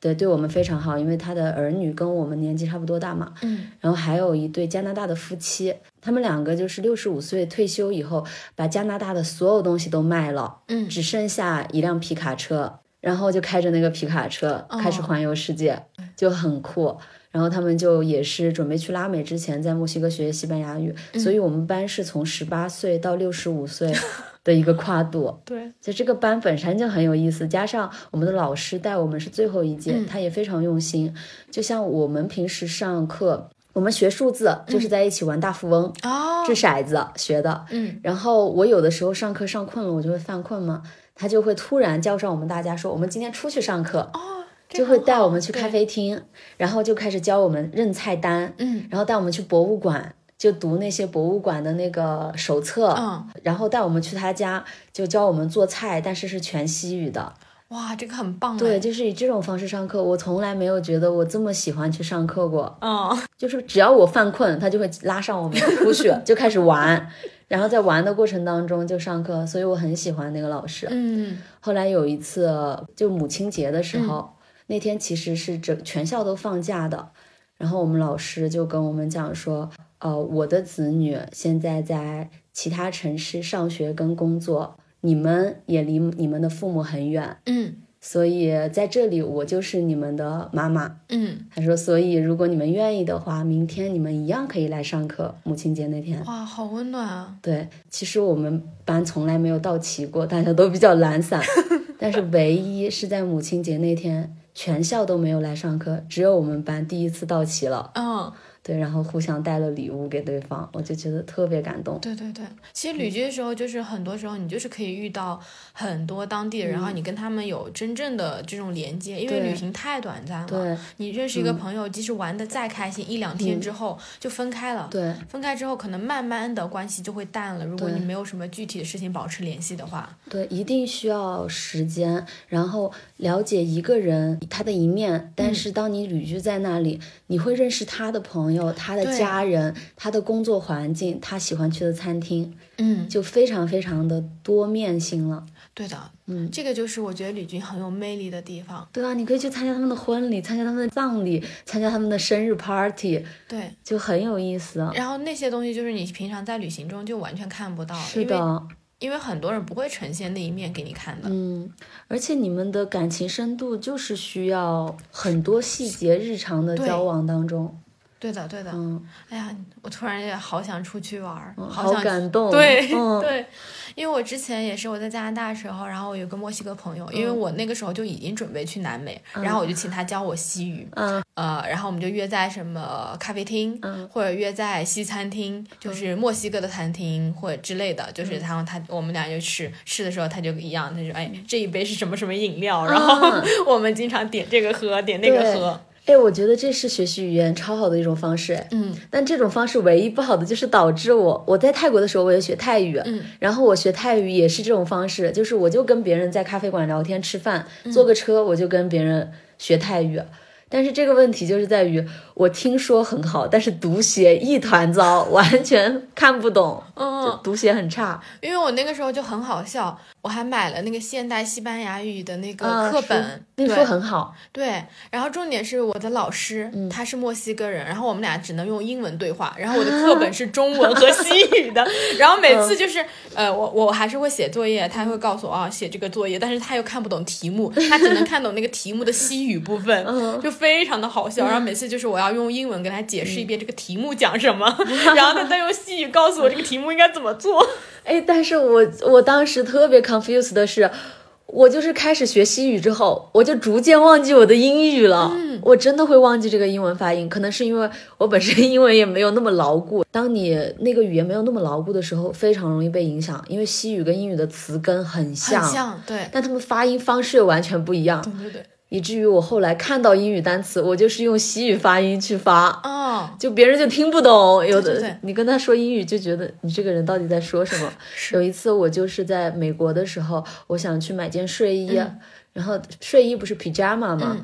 对，对我们非常好，因为他的儿女跟我们年纪差不多大嘛。嗯然后还有一对加拿大的夫妻，他们两个就是六十五岁退休以后，把加拿大的所有东西都卖了，嗯只剩下一辆皮卡车，然后就开着那个皮卡车开始环游世界，就很酷。然后他们就也是准备去拉美之前，在墨西哥学西班牙语，所以我们班是从十八岁到六十五岁 的一个跨度。对，就这个班本身就很有意思，加上我们的老师带我们是最后一届，他也非常用心。就像我们平时上课，我们学数字就是在一起玩大富翁，哦，掷骰子学的。嗯然后我有的时候上课上困了，我就会犯困嘛，他就会突然叫上我们大家说，我们今天出去上课，哦，就会带我们去咖啡厅，然后就开始教我们认菜单，嗯然后带我们去博物馆。就读那些博物馆的那个手册，嗯，然后带我们去他家，就教我们做菜，但是是全西语的。哇，这个很棒哎，对，就是以这种方式上课，我从来没有觉得我这么喜欢去上课过。嗯 就是只要我犯困，他就会拉上我们出去，就开始玩，然后在玩的过程当中就上课，所以我很喜欢那个老师。嗯后来有一次，就母亲节的时候，那天其实是整全校都放假的，然后我们老师就跟我们讲说，呃，我的子女现在在其他城市上学跟工作，你们也离你们的父母很远，嗯所以在这里我就是你们的妈妈。嗯，他说，所以如果你们愿意的话，明天你们一样可以来上课。母亲节那天，哇，好温暖啊，对，其实我们班从来没有到齐过，大家都比较懒散，但是唯一是在母亲节那天，全校都没有来上课，只有我们班第一次到齐了。嗯，对，然后互相带了礼物给对方，我就觉得特别感动。对对对，其实旅居的时候，就是很多时候你就是可以遇到很多当地人，然后你跟他们有真正的这种连接，因为旅行太短暂了。对你认识一个朋友，即使玩的再开心，一两天之后就分开了。对分开之后，可能慢慢的关系就会淡了。如果你没有什么具体的事情保持联系的话，对，一定需要时间，然后了解一个人他的一面。但是当你旅居在那里，你会认识他的朋友、他的家人、他的工作环境、他喜欢去的餐厅，嗯，就非常非常的多面性了。对的，嗯这个就是我觉得李军很有魅力的地方。对啊，你可以去参加他们的婚礼，参加他们的葬礼，参加他们的生日 party，对，就很有意思。然后那些东西就是你平常在旅行中就完全看不到，是的，因为很多人不会呈现那一面给你看的。嗯，而且你们的感情深度就是需要很多细节日常的交往当中，对的，对的。嗯，哎呀，我突然也好想出去玩儿，好好想感动。对、嗯，对，因为我之前也是我在加拿大的时候，然后我有个墨西哥朋友，因为我那个时候就已经准备去南美，然后我就请他教我西语，嗯。呃，然后我们就约在什么咖啡厅，嗯或者约在西餐厅，就是墨西哥的餐厅或者之类的，嗯就是他他我们俩就吃吃的时候他就一样，他就哎这一杯是什么什么饮料，然后嗯 我们经常点这个喝，点那个喝，哎，我觉得这是学习语言超好的一种方式。哎，嗯但这种方式唯一不好的就是导致我我在泰国的时候我也学泰语，嗯然后我学泰语也是这种方式，就是我就跟别人在咖啡馆聊天吃饭，嗯坐个车我就跟别人学泰语。但是这个问题就是在于，我听说很好，但是读写一团糟，完全看不懂，嗯就读写很差。因为我那个时候就很好笑，我还买了那个现代西班牙语的那个啊课本，对那书很好，对。然后重点是我的老师、嗯他是墨西哥人，然后我们俩只能用英文对话，然后我的课 本是中文和西语的，然后每次就是、呃，我我还是会写作业，他会告诉我啊写这个作业，但是他又看不懂题目，他只能看懂那个题目的西语部分，就非常的好笑。然后每次就是我要用英文跟他解释一遍这个题目讲什么，然后他再用西语告诉我这个题目应该怎么做。哎，但是我我当时特别 confused 的是，我就是开始学西语之后，我就逐渐忘记我的英语了。我真的会忘记这个英文发音，可能是因为我本身英文也没有那么牢固。当你那个语言没有那么牢固的时候，非常容易被影响，因为西语跟英语的词根很像，很像，对，但他们发音方式又完全不一样，对对对，以至于我后来看到英语单词，我就是用西语发音去发。哦，就别人就听不懂，有的你跟他说英语就觉得你这个人到底在说什么。有一次我就是在美国的时候，我想去买件睡衣，然后睡衣不是 pajama 吗？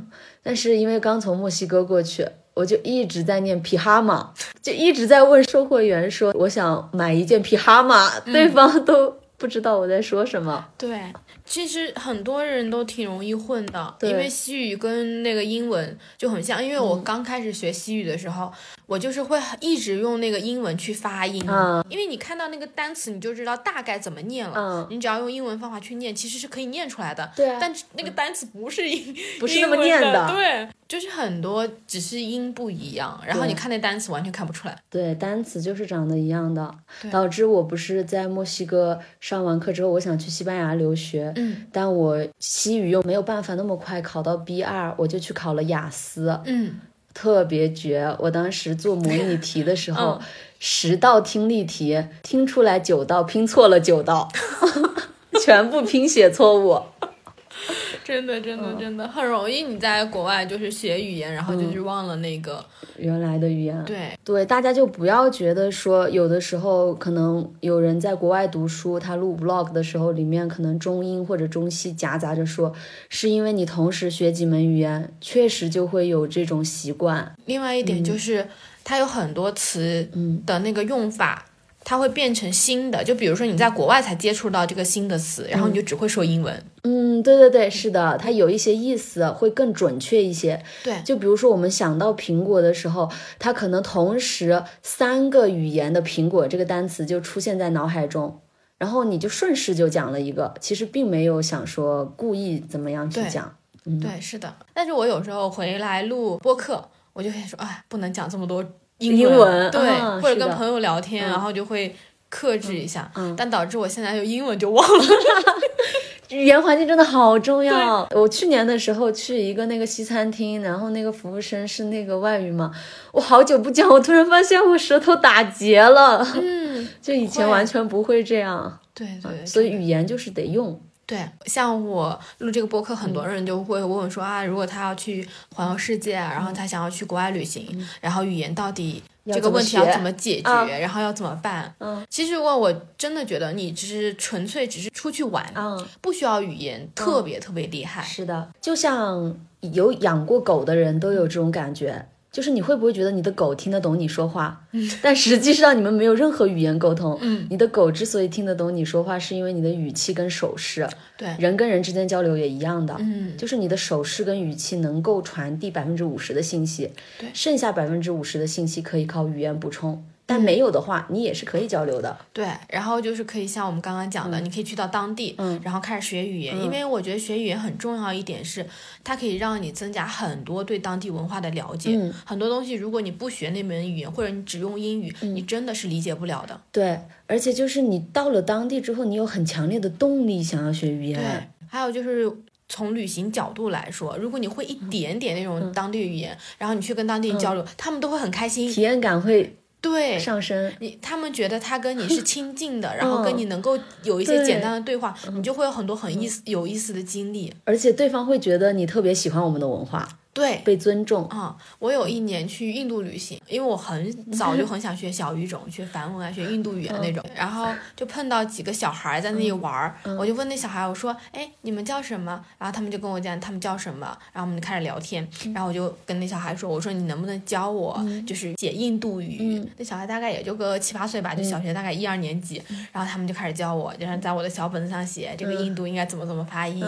但是因为刚从墨西哥过去。我就一直在念皮哈马，就一直在问售货员说我想买一件皮哈马，对方都不知道我在说什么。对，其实很多人都挺容易混的，因为西语跟那个英文就很像。因为我刚开始学西语的时候，我就是会一直用那个英文去发音，嗯。因为你看到那个单词，你就知道大概怎么念了。嗯。你只要用英文方法去念，其实是可以念出来的。对啊。但那个单词不是英，不是那么念的。对，就是很多只是音不一样，然后你看那单词完全看不出来。对，单词就是长得一样的，导致我不是在墨西哥上完课之后，我想去西班牙留学，嗯但我西语又没有办法那么快考到 B 二，我就去考了雅思，嗯，特别绝。我当时做模拟题的时候，嗯十道听力题听出来九道，拼错了九道，全部拼写错误。真的真嗯。的真的很容易，你在国外就是学语言，然后就是忘了那个。原来的语言，对，对，大家就不要觉得说，有的时候可能有人在国外读书，他录 vlog 的时候，里面可能中英或者中西夹杂着说，是因为你同时学几门语言，确实就会有这种习惯。另外一点就是，它有很多词的那个用法，它会变成新的。就比如说你在国外才接触到这个新的词，然后你就只会说英文。嗯，对对对，是的，它有一些意思会更准确一些。对就比如说我们想到苹果的时候，它可能同时三个语言的苹果这个单词就出现在脑海中。然后你就顺势就讲了一个，其实并没有想说故意怎么样去对讲。对，是的。但是我有时候回来录播客，我就会说，哎，不能讲这么多英英文对，啊或者跟朋友聊天，然后就会克制一下，嗯但导致我现在就英文就忘了。语言环境真的好重要。我去年的时候去一个那个西餐厅，然后那个服务生是那个外语嘛，我好久不讲，我突然发现我舌头打结了，嗯，就以前完全不会这样，对对，所以语言就是得用。对，像我录这个播客，很多人就会问我说啊，如果他要去环游世界，然后他想要去国外旅行，然后语言到底这个问题要怎么解决，啊然后要怎么办？嗯，其实如果我真的觉得你只是纯粹只是出去玩，嗯，不需要语言特别特别厉害。是的，就像有养过狗的人都有这种感觉。就是你会不会觉得你的狗听得懂你说话？嗯，但实际上你们没有任何语言沟通。嗯，你的狗之所以听得懂你说话，是因为你的语气跟手势。对，人跟人之间交流也一样的。嗯，就是你的手势跟语气能够传递百分之五十的信息，对剩下百分之五十的信息可以靠语言补充。嗯但没有的话，你也是可以交流的。对，然后就是可以像我们刚刚讲的，你可以去到当地，嗯然后开始学语言，因为我觉得学语言很重要一点是，它可以让你增加很多对当地文化的了解。嗯很多东西如果你不学那门语言，或者你只用英语，嗯你真的是理解不了的。对，而且就是你到了当地之后，你有很强烈的动力想要学语言。对，还有就是。从旅行角度来说，如果你会一嗯点点那种当地语言，然后你去跟当地人交流，他们都会很开心。体验感会对，上升。你他们觉得他跟你是亲近的，然后跟你能够有一些简单的对话，你就会有很多很意思、有意思的经历。而且对方会觉得你特别喜欢我们的文化，对，被尊重。啊、我有一年去印度旅行，因为我很早就很想学小语种，学梵文啊，学印度语言那种。然后就碰到几个小孩在那里玩儿，我就问那小孩，我说：“哎，你们叫什么？”然后他们就跟我讲他们叫什么，然后我们就开始聊天。然后我就跟那小孩说：“我说你能不能教我，就是写印度语？”那小孩大概也就个七八岁吧，就小学大概一二年级。然后他们就开始教我，就是在我的小本子上写这个印度应该怎么怎么发音，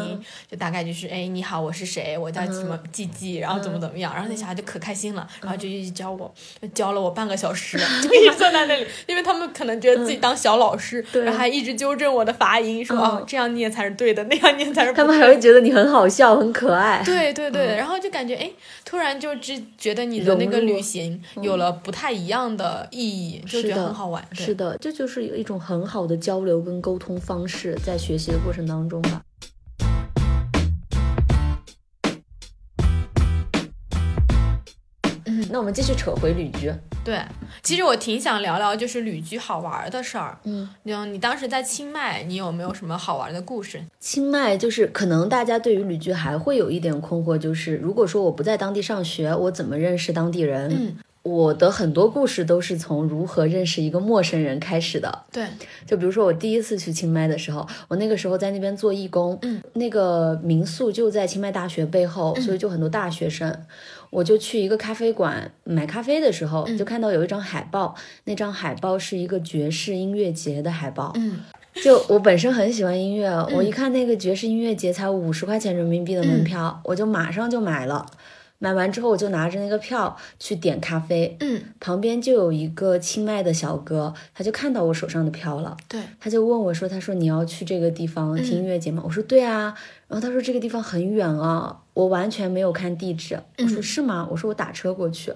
就大概就是哎你好，我是谁，我叫什么季季，然后怎么怎么样。然后那小孩就可开心了，然后就一直教我，教了我半个小时，就一直坐在那里，因为他们可能觉得自己当小老师，然后还一直纠正我的发音，说哦这样念才是对的，那样念才是不他们对还会觉得你很好笑、很可爱。对对对，然后就感觉哎，突然就只觉得你的那个旅行有了不太一样的意义，就觉得，很好玩。是的，这就是有一种很好的交流跟沟通方式，在学习的过程当中吧。那我们继续扯回旅居。对，其实我挺想聊聊就是旅居好玩的事儿。嗯，就你当时在清迈，你有没有什么好玩的故事？清迈就是可能大家对于旅居还会有一点困惑，就是如果说我不在当地上学，我怎么认识当地人？嗯，我的很多故事都是从如何认识一个陌生人开始的。对，就比如说我第一次去清迈的时候，我那个时候在那边做义工，嗯，那个民宿就在清迈大学背后，所以就很多大学生。我就去一个咖啡馆买咖啡的时候，就看到有一张海报，那张海报是一个爵士音乐节的海报。嗯就我本身很喜欢音乐，我一看那个爵士音乐节才五十块钱人民币的门票，我就马上就买了。买完之后，我就拿着那个票去点咖啡，嗯，旁边就有一个清迈的小哥，他就看到我手上的票了，对，他就问我说：“他说你要去这个地方听音乐节吗？”我说：“对啊。”然后他说：“这个地方很远啊，我完全没有看地址。”我说：“是吗？”我说：“我打车过去。”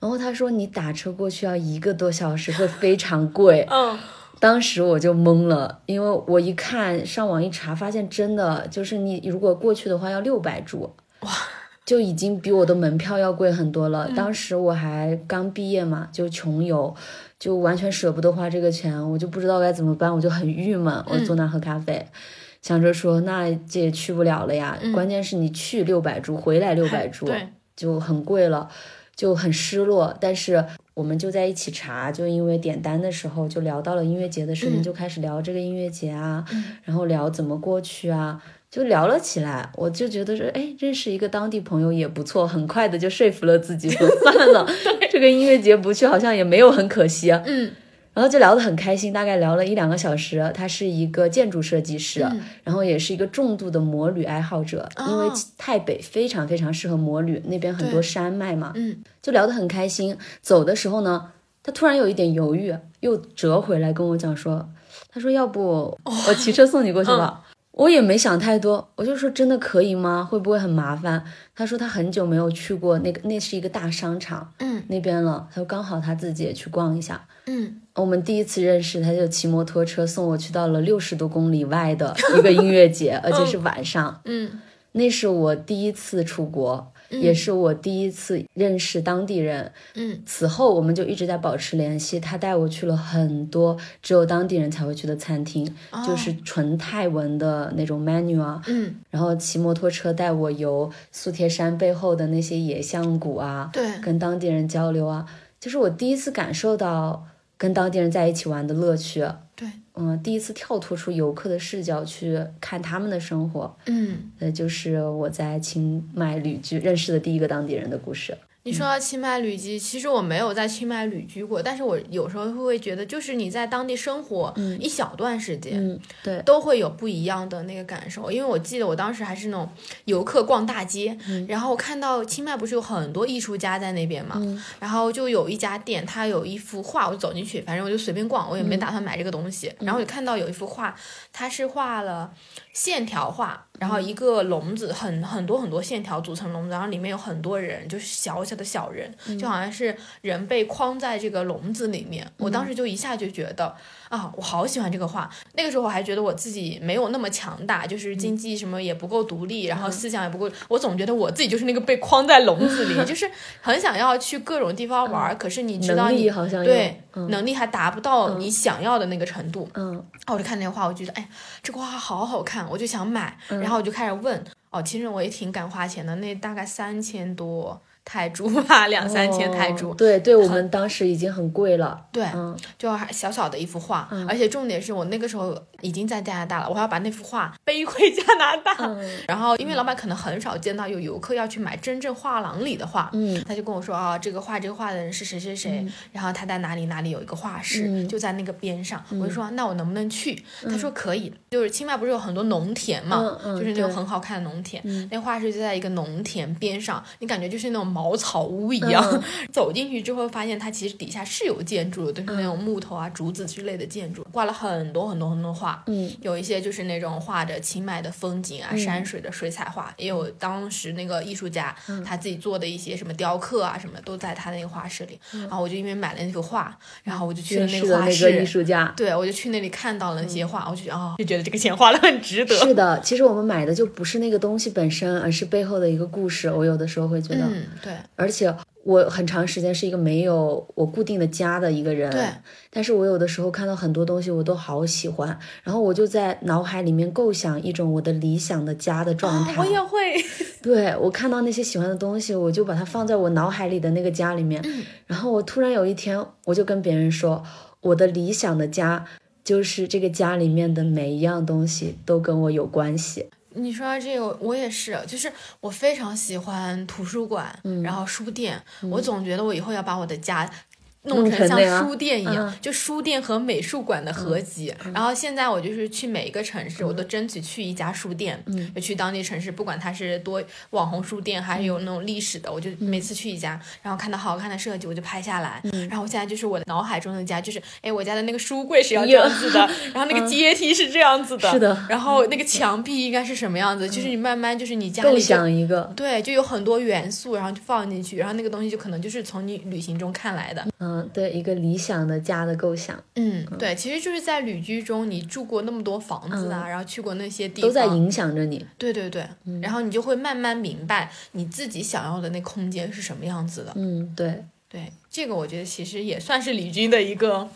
然后他说：“你打车过去要一个多小时，会非常贵。”嗯，当时我就懵了，因为我一看上网一查，发现真的就是你如果过去的话要六百铢，哇，就已经比我的门票要贵很多了。当时我还刚毕业嘛，就穷游，就完全舍不得花这个钱，我就不知道该怎么办，我就很郁闷。我坐那喝咖啡，想着说那这也去不了了呀。关键是你去六百铢，回来六百 铢，对，就很贵了，就很失落。但是我们就在一起查，就因为点单的时候就聊到了音乐节的事情，就开始聊这个音乐节啊，然后聊怎么过去啊。就聊了起来，我就觉得说，哎，认识一个当地朋友也不错，很快的就说服了自己，说算了，这个音乐节不去好像也没有很可惜。嗯，然后就聊得很开心，大概聊了一两个小时。他是一个建筑设计师，然后也是一个重度的摩旅爱好者，因为太北非常非常适合摩旅，那边很多山脉嘛，嗯，就聊得很开心。走的时候呢，他突然有一点犹豫，又折回来跟我讲说，他说要不我骑车送你过去吧。我也没想太多，我就说真的可以吗？会不会很麻烦？他说他很久没有去过那个，那是一个大商场，嗯那边了。他说刚好他自己也去逛一下。嗯，我们第一次认识，他就骑摩托车送我去到了六十多公里外的 一个音乐节，而且是晚上。嗯那是我第一次出国，也是我第一次认识当地人。嗯此后我们就一直在保持联系。他带我去了很多只有当地人才会去的餐厅，就是纯泰文的那种 menu 啊。嗯，然后骑摩托车带我游素贴山背后的那些野象谷啊，对跟当地人交流啊，就是我第一次感受到跟当地人在一起玩的乐趣。对，嗯，第一次跳脱出游客的视角去看他们的生活，嗯。呃，就是我在清迈旅居认识的第一个当地人的故事。你说到清迈旅居，其实我没有在清迈旅居过，但是我有时候会觉得，就是你在当地生活一小段时间，嗯，对，都会有不一样的那个感受。因为我记得我当时还是那种游客逛大街，然后我看到清迈不是有很多艺术家在那边嘛，然后就有一家店，它有一幅画，我就走进去，反正我就随便逛，我也没打算买这个东西。然后我就看到有一幅画，它是画了线条画，然后一个笼子，很很多很多线条组成笼子，然后里面有很多人，就是小小的小人，就好像是人被框在这个笼子里面。我当时就一下就觉得啊，我好喜欢这个画。那个时候我还觉得我自己没有那么强大，就是经济什么也不够独立，然后思想也不够，我总觉得我自己就是那个被框在笼子里，就是很想要去各种地方玩，可是你知道你好像对、嗯能力还达不到你想要的那个程度。嗯然后我就看那个画，我觉得，哎，这个画好好看，我就想买。嗯然后我就开始问，哦，其实我也挺敢花钱的，那大概三千多泰铢吧，两三千泰铢。哦对对，我们当时已经很贵了。对，嗯就还小小的一幅画，而且重点是我那个时候已经在加拿大了，我还要把那幅画背回加拿大。嗯 然后因为老板可能很少见到有游客要去买真正画廊里的画，嗯他就跟我说啊，这个画这个画的人是谁谁谁，然后他在哪里哪里有一个画室，就在那个边上。我就说那我能不能去？他说可以，就是清迈不是有很多农田嘛，就是那种很好看的农田，那画室就在一个农田边上，你感觉就是那种茅草屋一样。嗯 走进去之后，发现它其实底下是有建筑的，都是那种木头啊、竹子之类的建筑，挂了很多很多很多画。嗯有一些就是那种画着清迈的风景啊、山水的水彩画，也有当时那个艺术家、他自己做的一些什么雕刻啊什么，都在他那个画室里。然后我就因为买了那幅画，然后我就去了那个画室那个艺室。术家。对，我就去那里看到了那些画，我就觉得哦，就觉得这个钱花的很值得。是的，其实我们买的就不是那个东西本身，而是背后的一个故事。我有的时候会觉得，嗯，对，而且我很长时间是一个没有我固定的家的一个人，对，但是我有的时候看到很多东西，我都好喜欢，然后我就在脑海里面构想一种我的理想的家的状态。啊我也会。对我看到那些喜欢的东西，我就把它放在我脑海里的那个家里面。然后我突然有一天，我就跟别人说，我的理想的家就是这个家里面的每一样东西都跟我有关系。你说到这个，我也是，就是我非常喜欢图书馆，嗯。然后书店，我总觉得我以后要把我的家。弄弄成像书店一样，嗯。就书店和美术馆的合集。然后现在我就是去每一个城市，我都争取去一家书店，就去当地城市，不管它是多网红书店，还是有那种历史的，我就每次去一家，然后看到好看的设计，我就拍下来。然后我现在就是我的脑海中的家，就是哎，我家的那个书柜是要这样子的，然后那个阶梯是这样子的，是的。然后那个墙壁应该是什么样子，就是你慢慢就是你家里就想一个，对，就有很多元素，然后就放进去，然后那个东西就可能就是从你旅行中看来的。嗯，对，一个理想的家的构想，嗯，对，其实就是在旅居中，你住过那么多房子啊，然后去过那些地方，都在影响着你。对对对，然后你就会慢慢明白你自己想要的那空间是什么样子的。嗯，对，对，这个我觉得其实也算是旅居的一个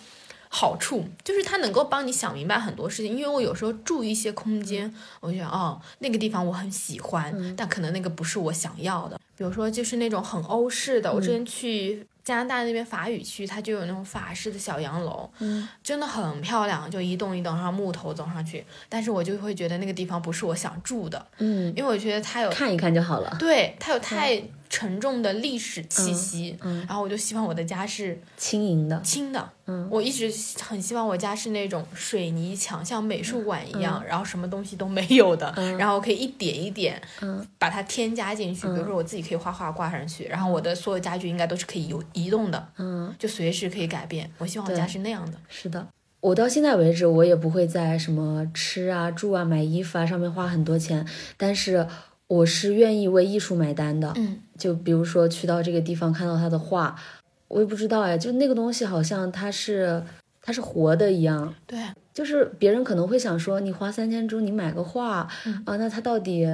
好处，就是它能够帮你想明白很多事情。因为我有时候住一些空间，我就想哦，那个地方我很喜欢，但可能那个不是我想要的。比如说，就是那种很欧式的，我之前去。加拿大那边法语区，它就有那种法式的小洋楼，嗯，真的很漂亮，就一栋一栋，然后木头走上去。但是我就会觉得那个地方不是我想住的，嗯，因为我觉得它有看一看就好了。对它有太沉重的历史气息，嗯然后我就希望我的家是轻盈的，轻的，嗯我一直很希望我家是那种水泥墙，像美术馆一嗯样，然后什么东西都没有的，然后我可以一点一点，把它添加进去。比如说我自己可以画画挂上去，然后我的所有家具应该都是可以有移动的，嗯，就随时可以改变。我希望我家是那样的。是的。我到现在为止，我也不会在什么吃啊、住啊、买衣服啊上面花很多钱，但是我是愿意为艺术买单的。嗯，就比如说去到这个地方看到他的画，我也不知道哎，就那个东西好像它是它是活的一样。对，就是别人可能会想说，你花三千铢你买个画、嗯啊，那它到底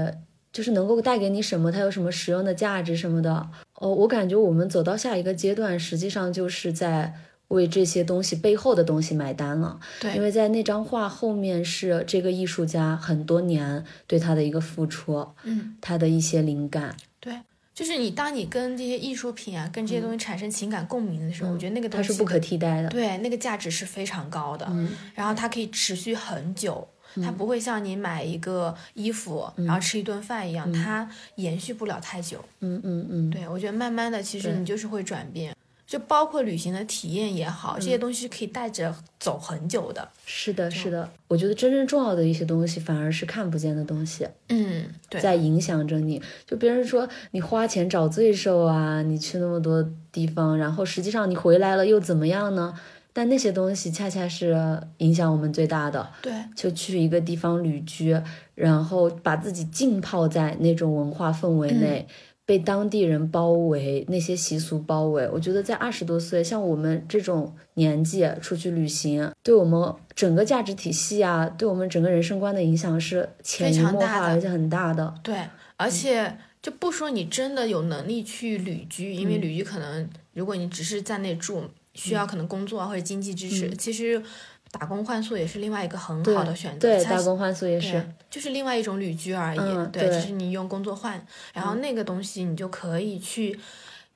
就是能够带给你什么？它有什么实用的价值什么的？哦，我感觉我们走到下一个阶段，实际上就是在为这些东西背后的东西买单了。对因为在那张画后面是这个艺术家很多年对他的一个付出，嗯，他的一些灵感。对，就是你当你跟这些艺术品啊，跟这些东西产生情感共鸣的时候，我觉得那个东西它是不可替代的。对，那个价值是非常高的，然后它可以持续很久。它不会像你买一个衣服，然后吃一顿饭一样，它延续不了太久。嗯嗯嗯，对我觉得慢慢的，其实你就是会转变，就包括旅行的体验也好，这些东西是可以带着走很久的。是的，是的。我觉得真正重要的一些东西，反而是看不见的东西。嗯，对，在影响着你。就别人说你花钱找罪受啊，你去那么多地方，然后实际上你回来了又怎么样呢？但那些东西恰恰是影响我们最大的。对，就去一个地方旅居，然后把自己浸泡在那种文化氛围内。被当地人包围，那些习俗包围，我觉得在二十多岁，像我们这种年纪出去旅行，对我们整个价值体系啊，对我们整个人生观的影响是潜移默化，而且很大的。对，而且就不说你真的有能力去旅居，因为旅居可能如果你只是在那住，需要可能工作啊或者经济支持，其实打工换宿也是另外一个很好的选择。对，打工换宿也是，就是另外一种旅居而已。对，嗯对就是你用工作换，然后那个东西你就可以去。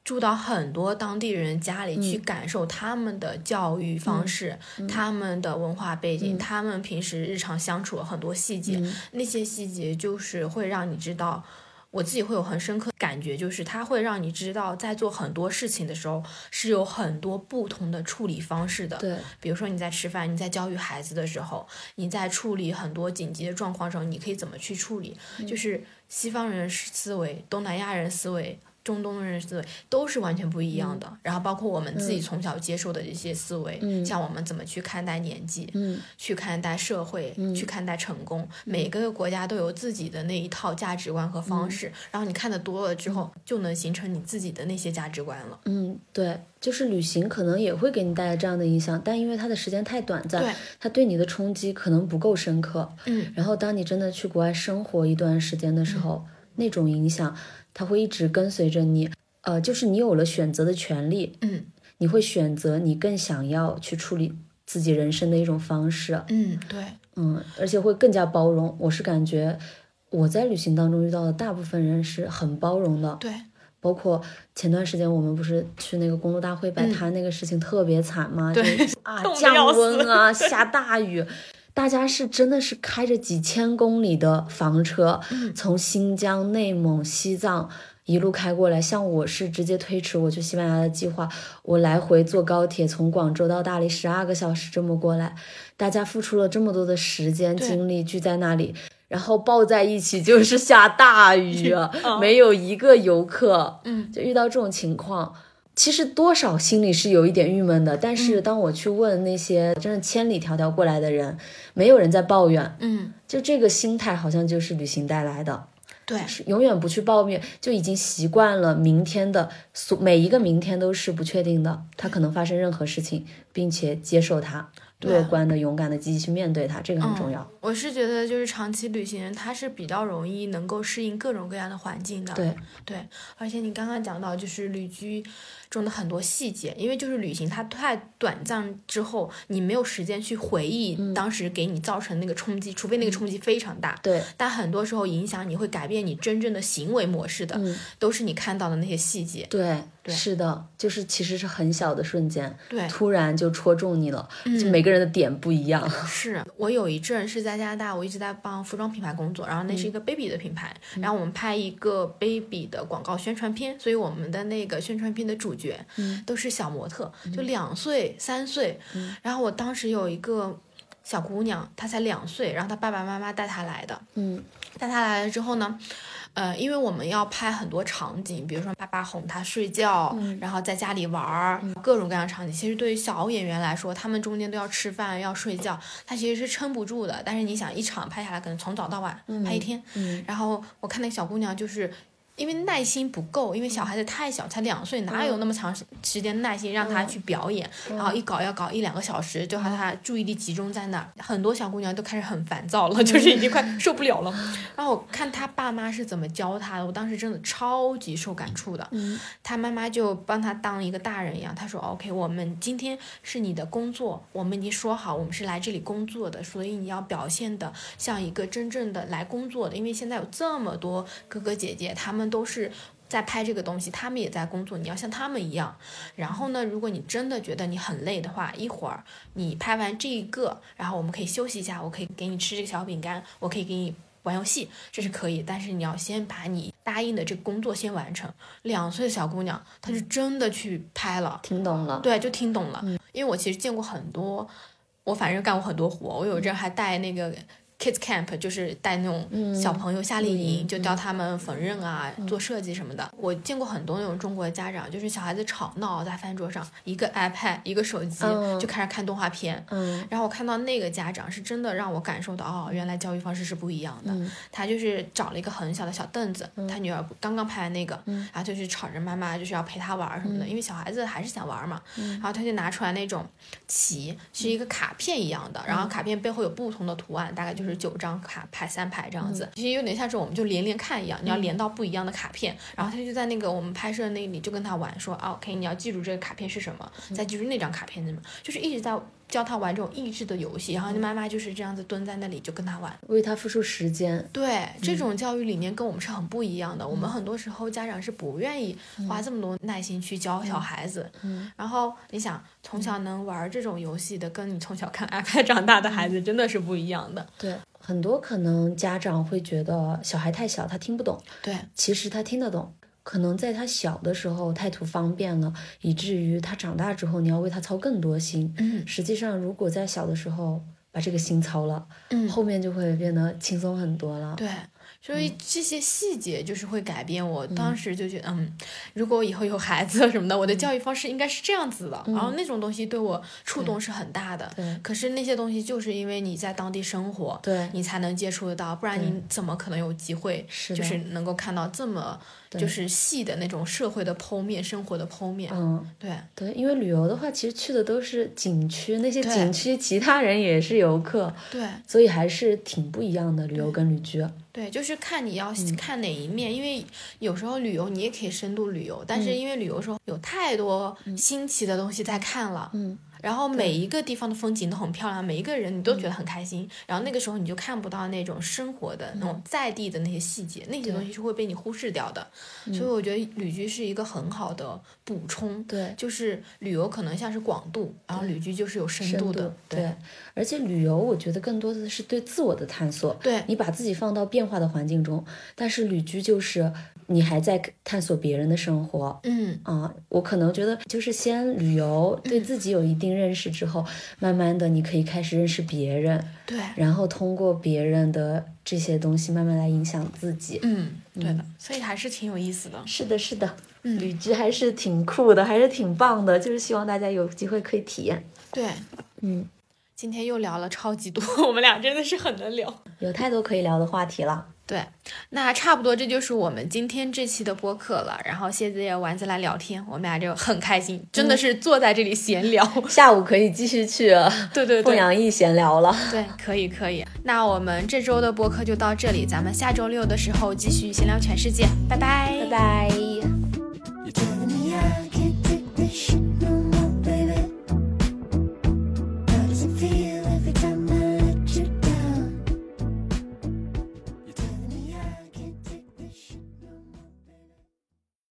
住到很多当地人家里去感受他们的教育方式、他们的文化背景、他们平时日常相处的很多细节，那些细节就是会让你知道。我自己会有很深刻感觉，就是它会让你知道，在做很多事情的时候是有很多不同的处理方式的。对，比如说你在吃饭，你在教育孩子的时候，你在处理很多紧急的状况的时候，你可以怎么去处理？就是西方人思维、东南亚人思维、中东人思维都是完全不一样的。然后包括我们自己从小接受的这些思维，像我们怎么去看待年纪，嗯去看待社会，去看待成功，每个国家都有自己的那一套价值观和方式。然后你看的多了之后，就能形成你自己的那些价值观了。嗯，对，就是旅行可能也会给你带来这样的影响，但因为它的时间太短暂，对，它对你的冲击可能不够深刻。嗯，然后当你真的去国外生活一段时间的时候，那种影响它会一直跟随着你。呃，就是你有了选择的权利，嗯你会选择你更想要去处理自己人生的一种方式。嗯，对，嗯，而且会更加包容。我是感觉我在旅行当中遇到的大部分人是很包容的，对，包括前段时间我们不是去那个公路大会摆摊那个事情特别惨吗？嗯对就啊降温啊，下大雨。大家是真的是开着几千公里的房车，嗯从新疆、内蒙、西藏一路开过来。像我是直接推迟我去西班牙的计划，我来回坐高铁从广州到大理十二个小时这么过来，大家付出了这么多的时间精力聚在那里，然后抱在一起就是下大雨，嗯没有一个游客，嗯，就遇到这种情况。其实多少心里是有一点郁闷的，但嗯。是当我去问那些真的千里迢迢过来的人，没有人在抱怨，嗯，就这个心态好像就是旅行带来的，对，是永远不去抱怨，就已经习惯了明天的所每一个明天都是不确定的，它可能发生任何事情，并且接受它，对乐观的、勇敢的、积极去面对它，这个很重要。我是觉得，就是长期旅行人，他是比较容易能够适应各种各样的环境的。对，对，而且你刚刚讲到，就是旅居中的很多细节，因为就是旅行它太短暂之后，你没有时间去回忆当时给你造成那个冲击，除非那个冲击非常大。对，但很多时候影响你会改变你真正的行为模式的，嗯都是你看到的那些细节。对，对是的，就是其实是很小的瞬间，对，嗯突然就戳中你了，就每个人的点不一样。是我有一阵是在加拿大，我一直在帮服装品牌工作，然后那是一个 baby 的品牌，然后我们拍一个 baby 的广告宣传片，所以我们的那个宣传片的主角都是小模特，就两岁、三岁，然后我当时有一个小姑娘，她才两岁，然后她爸爸妈妈带她来的，嗯带她来了之后呢。呃，因为我们要拍很多场景，比如说爸爸哄他睡觉，然后在家里玩儿，各种各样的场景。其实对于小演员来说，他们中间都要吃饭、要睡觉，他其实是撑不住的。但是你想，一场拍下来，可能从早到晚拍一天。然后我看那个小姑娘就是。因为耐心不够，因为小孩子太小，才两岁，哪有那么长时时间耐心让他去表演？然后一搞要搞一两个小时，就让他注意力集中在那儿。很多小姑娘都开始很烦躁了，就是已经快受不了了。然后我看他爸妈是怎么教他的，我当时真的超级受感触的。他妈妈就帮他当一个大人一样，他说：“OK，我们今天是你的工作，我们已经说好，我们是来这里工作的，所以你要表现的像一个真正的来工作的。因为现在有这么多哥哥姐姐，他们都是。”在拍这个东西，他们也在工作，你要像他们一样。然后呢，如果你真的觉得你很累的话，一会儿你拍完这一个，然后我们可以休息一下，我可以给你吃这个小饼干，我可以给你玩游戏，这是可以。但是你要先把你答应的这个工作先完成。两岁的小姑娘，她是真的去拍了，听懂了。对，就听懂了。因为我其实见过很多，我反正干过很多活，我有一阵还带那个。Kids Camp 就是带那种小朋友夏令营，就教他们缝纫啊、做设计什么的。我见过很多那种中国的家长，就是小孩子吵闹在饭桌上，一个 iPad 一个手机就开始看动画片。然后我看到那个家长是真的让我感受到，哦，原来教育方式是不一样的。他就是找了一个很小的小凳子，他女儿刚刚拍完那个，然后就去吵着妈妈就是要陪他玩什么的，因为小孩子还是想玩嘛。然后他就拿出来那种棋，是一个卡片一样的，然后卡片背后有不同的图案，大概就是。是九张卡排三排这样子，其实有点像是我们就连连看一样，你要连到不一样的卡片，然后他就在那个我们拍摄那里就跟他玩，说，OK，你要记住这个卡片是什么，再记住那张卡片什么，就是一直在。教他玩这种益智的游戏，然后妈妈就是这样子蹲在那里就跟他玩，为他付出时间。对，这种教育理念跟我们是很不一样的。我们很多时候家长是不愿意花这么多耐心去教小孩子。嗯。然后你想，从小能玩这种游戏的，跟你从小看 iPad 长大的孩子真的是不一样的。对，很多可能家长会觉得小孩太小，他听不懂。对，其实他听得懂。可能在他小的时候太图方便了，以至于他长大之后你要为他操更多心。嗯，实际上如果在小的时候把这个心操了，嗯，后面就会变得轻松很多了。对。所以这些细节就是会改变。我当时就觉得，嗯，如果我以后有孩子什么的，我的教育方式应该是这样子的。然后那种东西对我触动是很大的。对。可是那些东西就是因为你在当地生活，对，你才能接触得到，不然你怎么可能有机会，就是能够看到这么就是细的那种社会的剖面、生活的剖面。嗯，对对，因为旅游的话，其实去的都是景区，那些景区其他人也是游客，对，所以还是挺不一样的旅游跟旅居。对，就是看你要看哪一面，因为有时候旅游你也可以深度旅游，但是因为旅游时候有太多新奇的东西在看了。嗯。然后每一个地方的风景都很漂亮，每一个人你都觉得很开心。然后那个时候你就看不到那种生活的那种在地的那些细节，那些东西是会被你忽视掉的。所以我觉得旅居是一个很好的补充。对，就是旅游可能像是广度，然后旅居就是有深度的。对，而且旅游我觉得更多的是对自我的探索。对，你把自己放到变化的环境中，但是旅居就是你还在探索别人的生活。嗯啊，我可能觉得就是先旅游，对自己有一定。认识之后，慢慢的你可以开始认识别人，对，然后通过别人的这些东西慢慢来影响自己，嗯，对的，所以还是挺有意思的。是的，是的，嗯，旅居还是挺酷的，还是挺棒的，就是希望大家有机会可以体验。对，嗯，今天又聊了超级多，我们俩真的是很能聊，有太多可以聊的话题了。对，那差不多这就是我们今天这期的播客了。然后蝎子也丸子来聊天，我们俩就很开心，真的是坐在这里闲聊。下午可以继续去 对对凤阳驿闲聊了。对，可以可以。那我们这周的播客就到这里，咱们下周六的时候继续闲聊全世界，拜拜拜拜。